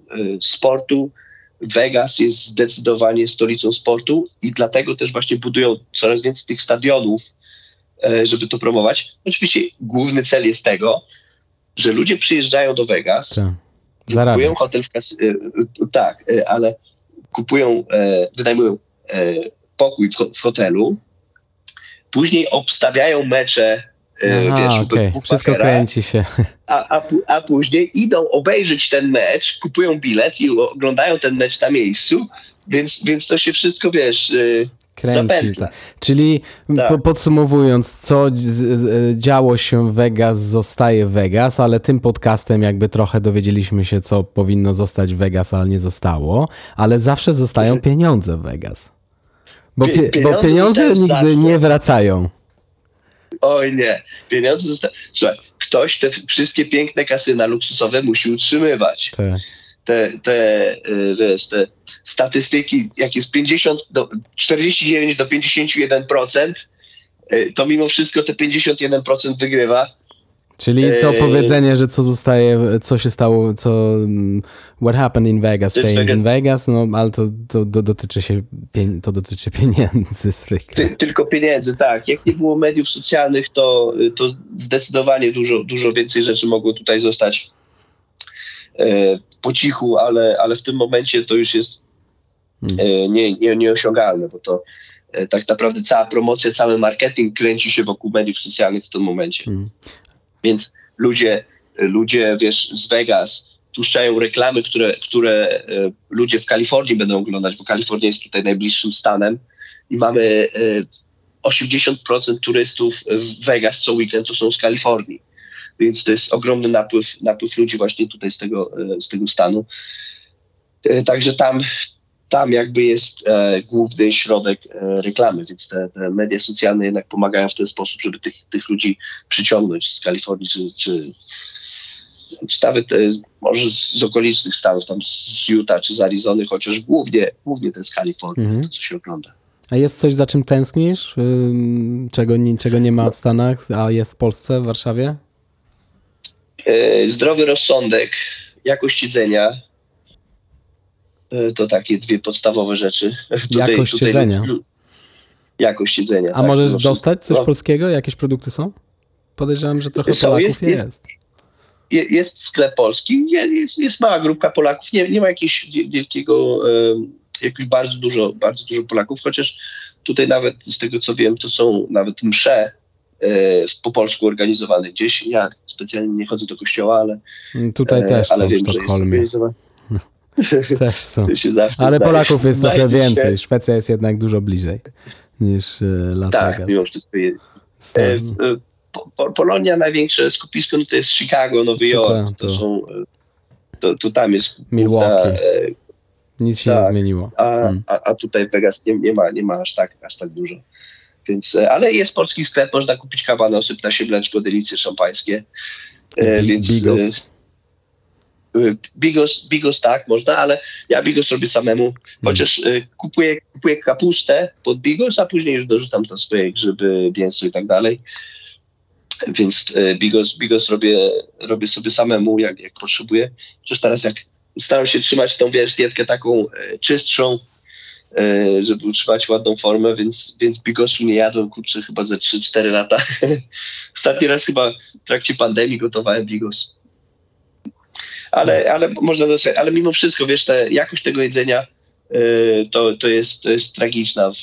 sportu Vegas jest zdecydowanie stolicą sportu i dlatego też właśnie budują coraz więcej tych stadionów, żeby to promować. Oczywiście główny cel jest tego, że ludzie przyjeżdżają do Vegas, tak. Zarabiać. Kupują hotel w kas- y, y, tak, y, ale kupują, e, wynajmują e, pokój w, hotelu, później obstawiają mecze Aha, wiesz, okay. Wszystko kręci się. A, a, a później idą obejrzeć ten mecz, kupują bilet i oglądają ten mecz na miejscu, więc, więc to się wszystko, wiesz, Kręci. Tak. Czyli tak. podsumowując, co działo się Vegas, zostaje Vegas, ale tym podcastem jakby trochę dowiedzieliśmy się, co powinno zostać Vegas, ale nie zostało, ale zawsze zostają mhm. pieniądze w Vegas. Bo, pie pieniądze, bo pieniądze nigdy zawsze. nie wracają. Oj nie, pieniądze zostają. Słuchaj, ktoś te wszystkie piękne kasyna luksusowe musi utrzymywać. Te, te, te y, wiesz, te statystyki, jak jest 50 do, 49 do 51%, y, to mimo wszystko te 51% wygrywa. Czyli to y, powiedzenie, że co zostaje, co się stało, co mm, what happened in Vegas stays in Vegas, no ale to, to, to, dotyczy się to dotyczy pieniędzy zwykle. Ty, tylko pieniędzy, tak. Jak nie było mediów socjalnych, to, to zdecydowanie dużo, dużo więcej rzeczy mogło tutaj zostać e, po cichu, ale, ale w tym momencie to już jest. E, nie, nie, nieosiągalne, bo to e, tak naprawdę cała promocja, cały marketing kręci się wokół mediów socjalnych w tym momencie. Hmm. Więc ludzie, ludzie, wiesz, z Vegas puszczają reklamy, które, które e, ludzie w Kalifornii będą oglądać, bo Kalifornia jest tutaj najbliższym stanem i mamy 80% turystów w Vegas co weekend to są z Kalifornii. Więc to jest ogromny napływ, napływ ludzi właśnie tutaj z tego, z tego stanu. Także tam, tam jakby jest e, główny środek e, reklamy, więc te, te, media socjalne jednak pomagają w ten sposób, żeby tych, tych ludzi przyciągnąć z Kalifornii czy, czy, czy nawet e, może z, z, okolicznych stanów, tam z Utah czy z Arizony, chociaż głównie, głównie to jest Kalifornia, mhm. to co się ogląda. A jest coś, za czym tęsknisz, czego, czego nie ma w Stanach, a jest w Polsce, w Warszawie? E, zdrowy rozsądek, jakość jedzenia. E, to takie dwie podstawowe rzeczy. Tutaj, jakość tutaj, jedzenia. Jakość jedzenia. A tak, możesz dostać coś no. polskiego? Jakieś produkty są? Podejrzewam, że trochę Polaków jest. jest. jest. jest sklep polski, jest, jest, mała grupka Polaków, nie, nie ma jakiegoś wielkiego, jakoś bardzo dużo, bardzo dużo Polaków, chociaż tutaj nawet z tego co wiem, to są nawet msze e, po polsku organizowane gdzieś. Ja specjalnie nie chodzę do kościoła, ale tutaj e, też ale wiem, w Sztokholmie. Też są. Ale Polaków jest trochę więcej. Się. Szwecja jest jednak dużo bliżej niż e, Las tak, Vegas. mimo wszystko jest. E, po, Polonia największe skupisko no to jest Chicago, Nowy Jork. To, to, to są, to, to tam jest Milwaukee. Nic się tak, nie zmieniło. A, hmm. a, a tutaj Vegas nie, nie, ma, nie ma aż tak, aż tak dużo. Więc, e, ale jest polski sklep, można kupić kabanosy, ptasie mleczko, delicje szampańskie. E, więc, bigos. E, bigos. Bigos tak, można, ale ja bigos robię samemu, chociaż hmm. kupuję, kupuję kapustę pod bigos, a później już dorzucam tam swoje grzyby, mięso i tak dalej. Więc bigos, bigos robię, robię sobie samemu, jak, jak potrzebuję. Przecież teraz jak staram się trzymać tą, wiesz, dietkę taką czystszą, żeby utrzymać ładną formę, więc, więc bigosu nie jadłem, kurczę, chyba ze 3-4 lata. Ostatni raz chyba w trakcie pandemii gotowałem bigos. Ale, ale można dostać, ale mimo wszystko, wiesz, ta jakość tego jedzenia e, to, to, jest, to jest tragiczna w,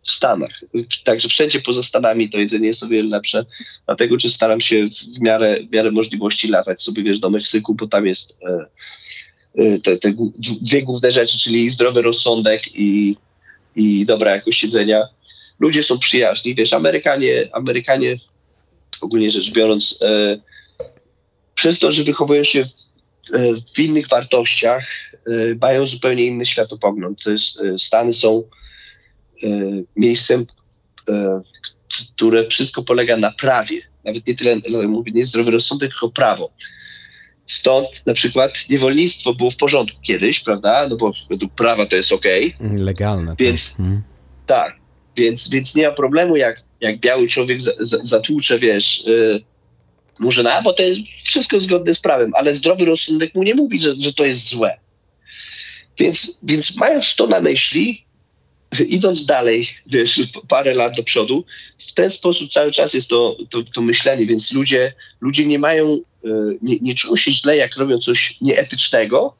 w Stanach. Także wszędzie poza Stanami to jedzenie jest o wiele lepsze. Dlatego, czy staram się w miarę, w miarę możliwości latać sobie, wiesz, do Meksyku, bo tam jest Y, te, te dwie główne rzeczy, czyli zdrowy rozsądek i, i dobra jakość siedzenia. Ludzie są przyjaźni, wiesz, Amerykanie, Amerykanie ogólnie rzecz biorąc, przez to, że wychowują się w, w innych wartościach, e, mają zupełnie inny światopogląd. To jest, e, Stany są e, miejscem, e, które wszystko polega na prawie. Nawet nie tyle, mówię, nie zdrowy rozsądek, tylko prawo. Stąd na przykład niewolnictwo było w porządku kiedyś, prawda? No bo według prawa to jest ok. Legalne. Tak. Więc tak, hmm. tak więc, więc nie ma problemu, jak, jak biały człowiek zatłucze, wiesz, Murzyna, bo to jest wszystko zgodne z prawem, ale zdrowy rozsądek mu nie mówi, że, że to jest złe. Więc, więc mając to na myśli, idąc dalej, wiesz, parę lat do przodu, w ten sposób cały czas jest to, to, to myślenie, więc ludzie, ludzie nie mają, e, nie, nie czują się źle, jak robią coś nieetycznego,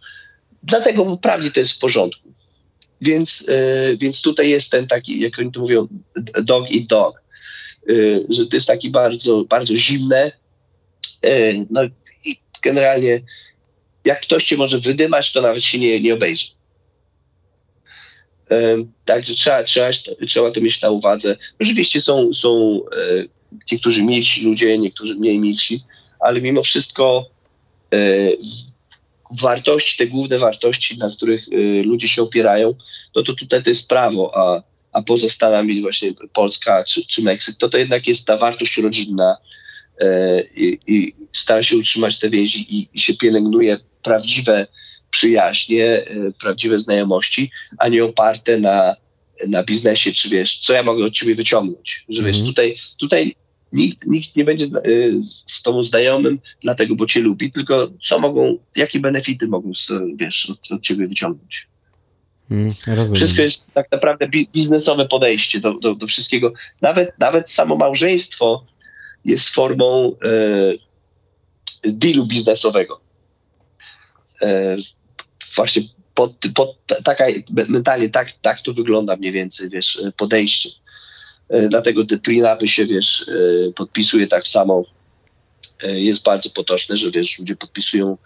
dlatego prawdzie to jest w porządku. Więc, e, więc tutaj jest ten taki, jak oni to mówią, dog i dog, e, że to jest taki bardzo, bardzo zimne, no i generalnie jak ktoś cię może wydymać, to nawet się nie, nie obejrzy. Także trzeba, trzeba, trzeba to mieć na uwadze. Oczywiście są, są e, niektórzy milsi ludzie, niektórzy mniej milsi, ale mimo wszystko e, wartości, te główne wartości, na których e, ludzie się opierają, no to tutaj to jest prawo, a, a poza Stanami właśnie Polska czy, czy Meksyk, to to jednak jest ta wartość rodzinna i, i stara się utrzymać te więzi i, i się pielęgnuje prawdziwe przyjaźnie, e, prawdziwe znajomości, a nie oparte na, na biznesie, czy wiesz, co ja mogę od ciebie wyciągnąć. Że wiesz, mhm. tutaj, tutaj nikt, nikt nie będzie e, z tobą znajomym dlatego, bo cię lubi, tylko co mogą, jakie benefity mogą, wiesz, od, od ciebie wyciągnąć. Mm, wszystko jest tak naprawdę biznesowe podejście do, do, do, wszystkiego. Nawet, nawet samo małżeństwo jest formą e, dealu biznesowego. E, właśnie pod, pod, taka, mentalnie tak, tak to wygląda mniej więcej, wiesz, podejście. E, dlatego te prenup się, wiesz, e, podpisuje tak samo. E, jest bardzo potoczne, że, wiesz, ludzie podpisują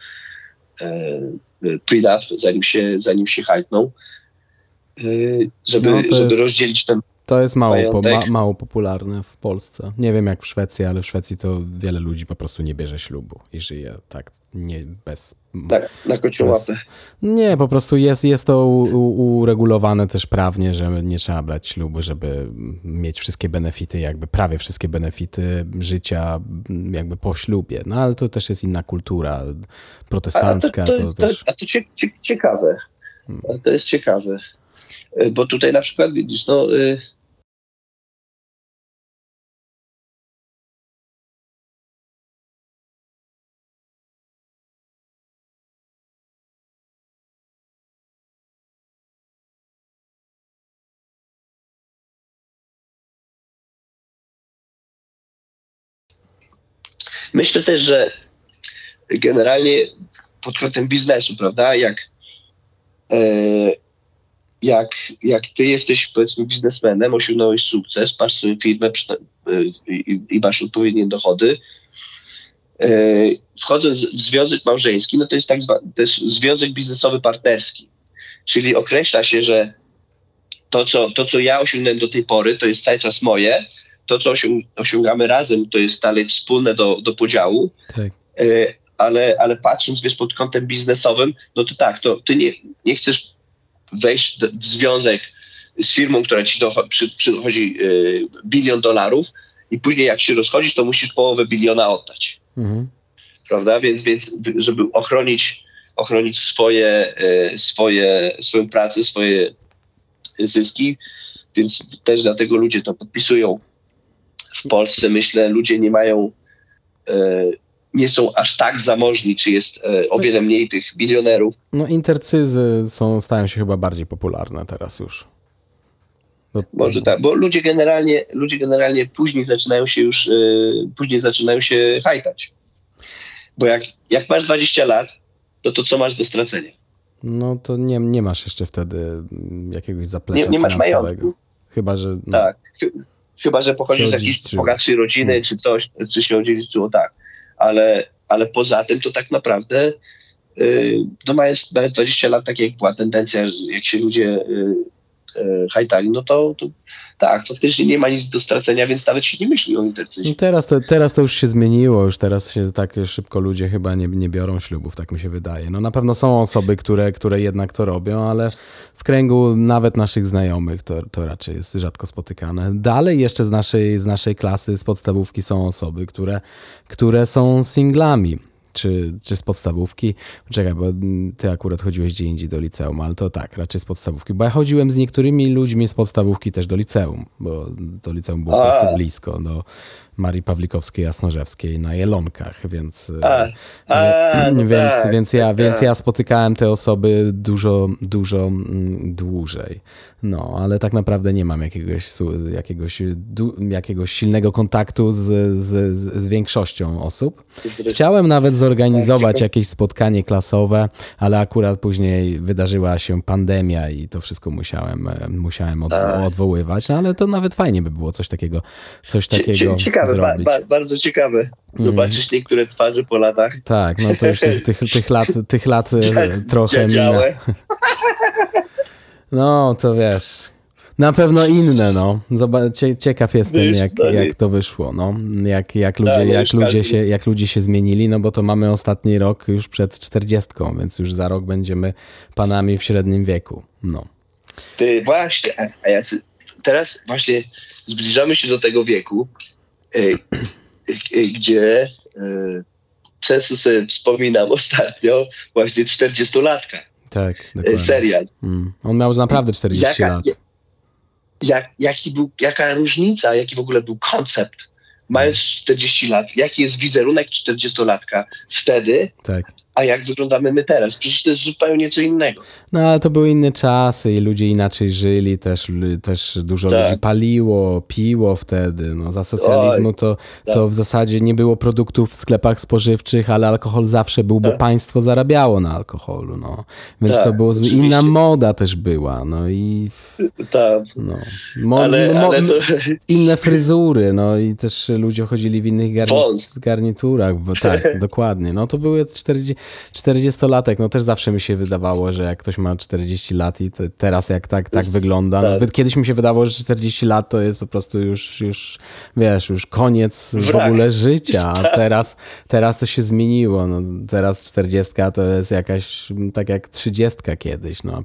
prenup, zanim się, zanim się hajtną, żeby, no żeby jest... rozdzielić ten to jest mało, po, ma, mało popularne w Polsce. Nie wiem jak w Szwecji, ale w Szwecji to wiele ludzi po prostu nie bierze ślubu i żyje tak nie bez... Tak, na kociołapę. Nie, po prostu jest, jest to u, uregulowane też prawnie, że nie trzeba brać ślubu, żeby mieć wszystkie benefity, jakby prawie wszystkie benefity życia jakby po ślubie. No ale to też jest inna kultura protestancka. A to, to, to, to, też... a to ciekawe. To jest ciekawe. Y, bo tutaj na przykład widzisz, no y, Myślę też, że generalnie pod kątem biznesu, prawda, jak, e, jak, jak ty jesteś powiedzmy biznesmenem, osiągnąłeś sukces, masz swoją firmę e, i, i masz odpowiednie dochody, e, wchodząc w związek małżeński, no to jest tak zwany związek biznesowy partnerski, czyli określa się, że to co, to, co ja osiągnąłem do tej pory, to jest cały czas moje, to, co osiągamy razem, to jest dalej wspólne do, do podziału. Tak. E, ale, ale patrząc wiesz, pod kątem biznesowym, no to tak, to ty nie, nie chcesz wejść w związek z firmą, która ci dochodzi, przy, przychodzi y, bilion dolarów i później jak się rozchodzisz, to musisz połowę biliona oddać. Mhm. Prawda? Więc, więc żeby ochronić, ochronić swoje, y, swoje, swoją pracę, swoje zyski, więc też dlatego ludzie to podpisują w Polsce, myślę, ludzie nie mają, e, nie są aż tak zamożni, czy jest e, o wiele mniej tych milionerów. No intercyzy są, stają się chyba bardziej popularne teraz już. No, Może tak, bo ludzie generalnie, ludzie generalnie później zaczynają się już, e, później zaczynają się hajtać. Bo jak, jak masz 20 lat, to to co masz do stracenia? No to nie, nie masz jeszcze wtedy jakiegoś zaplecza nie, nie masz majątku. Chyba, że... No. Tak, Chyba, że pochodzisz z jakiejś bogatszej rodziny, czy coś, czy się odziedziczyło, tak. Ale, ale poza tym to tak naprawdę yy, no mając 20 lat, tak jak była tendencja, jak się ludzie yy, yy, hajtali, no to, to tak, faktycznie nie ma nic do stracenia, więc nawet się nie myśli o intercyzie. Teraz to, teraz to już się zmieniło, już teraz się tak szybko ludzie chyba nie, nie biorą ślubów, tak mi się wydaje. No na pewno są osoby, które, które jednak to robią, ale w kręgu nawet naszych znajomych to, to raczej jest rzadko spotykane. Dalej jeszcze z naszej, z naszej klasy, z podstawówki są osoby, które, które są singlami czy, czy z podstawówki. Czekaj, bo ty akurat chodziłeś gdzie indziej do liceum, ale to tak, raczej z podstawówki. Bo ja chodziłem z niektórymi ludźmi z podstawówki też do liceum, bo to liceum było po prostu blisko. Do, Marii Pawlikowskiej Jasnorzewskiej na Jelonkach, więc, a, a, no więc, tak, więc, ja, tak. więc ja spotykałem te osoby dużo, dużo mm, dłużej. No, ale tak naprawdę nie mam jakiegoś, jakiegoś, jakiegoś silnego kontaktu z, z, z większością osób. Chciałem nawet zorganizować jakieś spotkanie klasowe, ale akurat później wydarzyła się pandemia i to wszystko musiałem, musiałem tak. odwoływać, no, ale to nawet fajnie by było coś takiego, coś takiego ciekawe, zrobić. Ba, ba, bardzo ciekawe mhm. zobaczyć niektóre twarze po latach. Tak, no to już tych, tych, tych lat, tych lat e, trochę mina. No, to wiesz... Na pewno inne, no. Zobacz, ciekaw jestem, jak, jak to wyszło, no. Jak, jak, ludzie, tak, jak, ludzie się, jak ludzie się zmienili, no bo to mamy ostatni rok już przed czterdziestką, więc już za rok będziemy panami w średnim wieku, no. Ty, właśnie, a ja teraz właśnie zbliżamy się do tego wieku, gdzie e, często sobie wspominam ostatnio właśnie 40-latka. Tak, dokładnie. Serial. Mm. On miał naprawdę 40 jaka, lat. Jak, jaki był, jaka różnica, jaki w ogóle był koncept, mając 40 lat, jaki jest wizerunek 40-latka wtedy, tak a jak wyglądamy my teraz. Przecież to jest zupełnie co innego. No ale to były inne czasy i ludzie inaczej żyli, też, też dużo tak. ludzi paliło, piło wtedy. No, za socjalizmu to, tak. to w zasadzie nie było produktów w sklepach spożywczych, ale alkohol zawsze był, bo tak. państwo zarabiało na alkoholu. No. Więc tak, to było, oczywiście. inna moda też była. No i tak. no, mo, ale, mo, ale to... inne fryzury, no i też ludzie chodzili w innych garni garniturach. Tak, dokładnie. No to były 40 40-latek, no też zawsze mi się wydawało, że jak ktoś ma 40 lat i te, teraz jak tak, tak wygląda, no, tak. kiedyś mi się wydawało, że 40 lat to jest po prostu już, już wiesz, już koniec Wrak. w ogóle życia, a tak. teraz, teraz to się zmieniło, no, teraz 40 to jest jakaś, tak jak 30 kiedyś, no.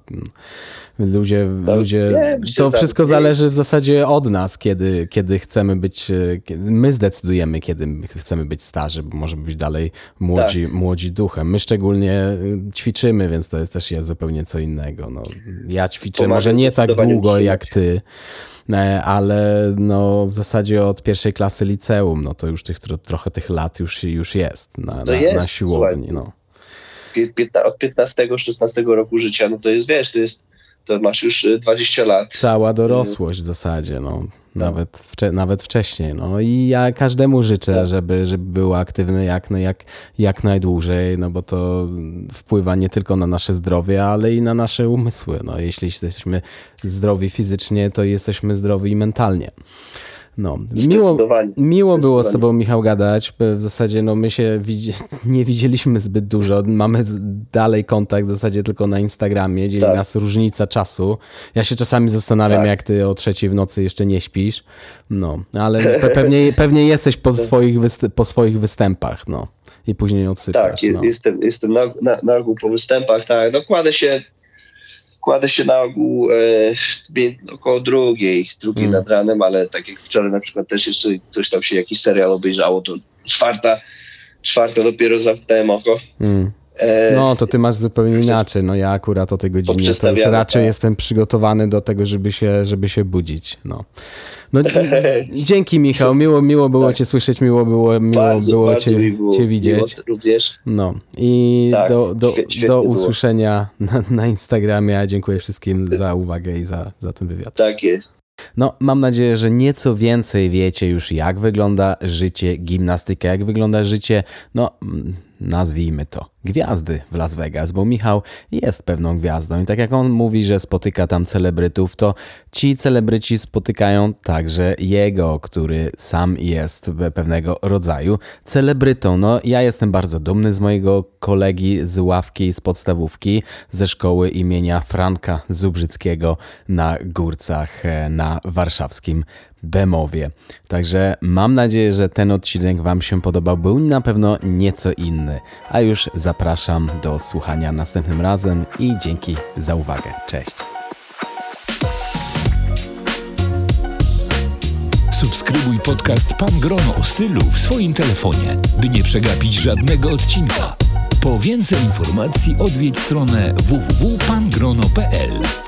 Ludzie, to, ludzie, to wszystko zależy w zasadzie od nas, kiedy, kiedy chcemy być, my zdecydujemy, kiedy chcemy być starzy, bo może być dalej młodzi, tak. młodzi duchem. My szczególnie y, ćwiczymy, więc to jest też zupełnie co innego. No, ja ćwiczę Pomaga może nie tak długo jak ty, e, ale no, w zasadzie od pierwszej klasy liceum, no to już tych, tro, trochę tych lat już, już jest na, na, jest, na siłowni. słuchaj. No. Od 15-16 roku życia, no to jest, wiesz, to jest, to masz już y, 20 lat. Cała dorosłość w zasadzie, no. Nawet, wcze, nawet wcześniej. No i ja każdemu życzę, Tak. żeby, żeby był aktywny jak, no, jak, jak najdłużej, no bo to wpływa nie tylko na nasze zdrowie, ale i na nasze umysły. No, jeśli jesteśmy zdrowi fizycznie, to jesteśmy zdrowi mentalnie. No, miło, miło było z tobą, Michał, gadać. W zasadzie no, my się widzi, nie widzieliśmy zbyt dużo. Mamy dalej kontakt w zasadzie tylko na Instagramie. Dzieli Tak. nas różnica czasu. Ja się czasami zastanawiam, Tak. jak ty o trzeciej w nocy jeszcze nie śpisz. No, ale pe pewnie, pewnie jesteś po swoich, wyst- po swoich występach, no. I później odsypiasz. Tak, no. jestem, jestem na, na, na ogół po występach, tak, no kładę się, kładę się na ogół e, około drugiej, drugiej Mm. nad ranem, ale tak jak wczoraj na przykład też jeszcze coś tam się, jakiś serial obejrzało, to czwarta, czwarta dopiero zamknąłem oko. Mm. No, to ty masz zupełnie inaczej. No ja akurat o tej godzinie to już raczej tak. jestem przygotowany do tego, żeby się, żeby się budzić. No. No, dzięki Michał, miło, miło było cię słyszeć, miło było, miło bardzo, było bardzo cię, było cię widzieć. również. No i Tak, do, do, świetnie do usłyszenia na, na Instagramie. a Dziękuję wszystkim za uwagę i za, za ten wywiad. Tak jest. No, mam nadzieję, że nieco więcej wiecie już, jak wygląda życie gimnastyka, jak wygląda życie, no, mm, nazwijmy to, gwiazdy w Las Vegas, bo Michał jest pewną gwiazdą i tak jak on mówi, że spotyka tam celebrytów, to ci celebryci spotykają także jego, który sam jest pewnego rodzaju celebrytą. No, ja jestem bardzo dumny z mojego kolegi z ławki z podstawówki ze szkoły imienia Franka Zubrzyckiego na Górcach e, na warszawskim Bemowie. Także mam nadzieję, że ten odcinek Wam się podobał. Był na pewno nieco inny. A już zapraszam do słuchania następnym razem i dzięki za uwagę. Cześć. Subskrybuj podcast Pan Grono o stylu w swoim telefonie, by nie przegapić żadnego odcinka. Po więcej informacji odwiedź stronę www.pangrono.pl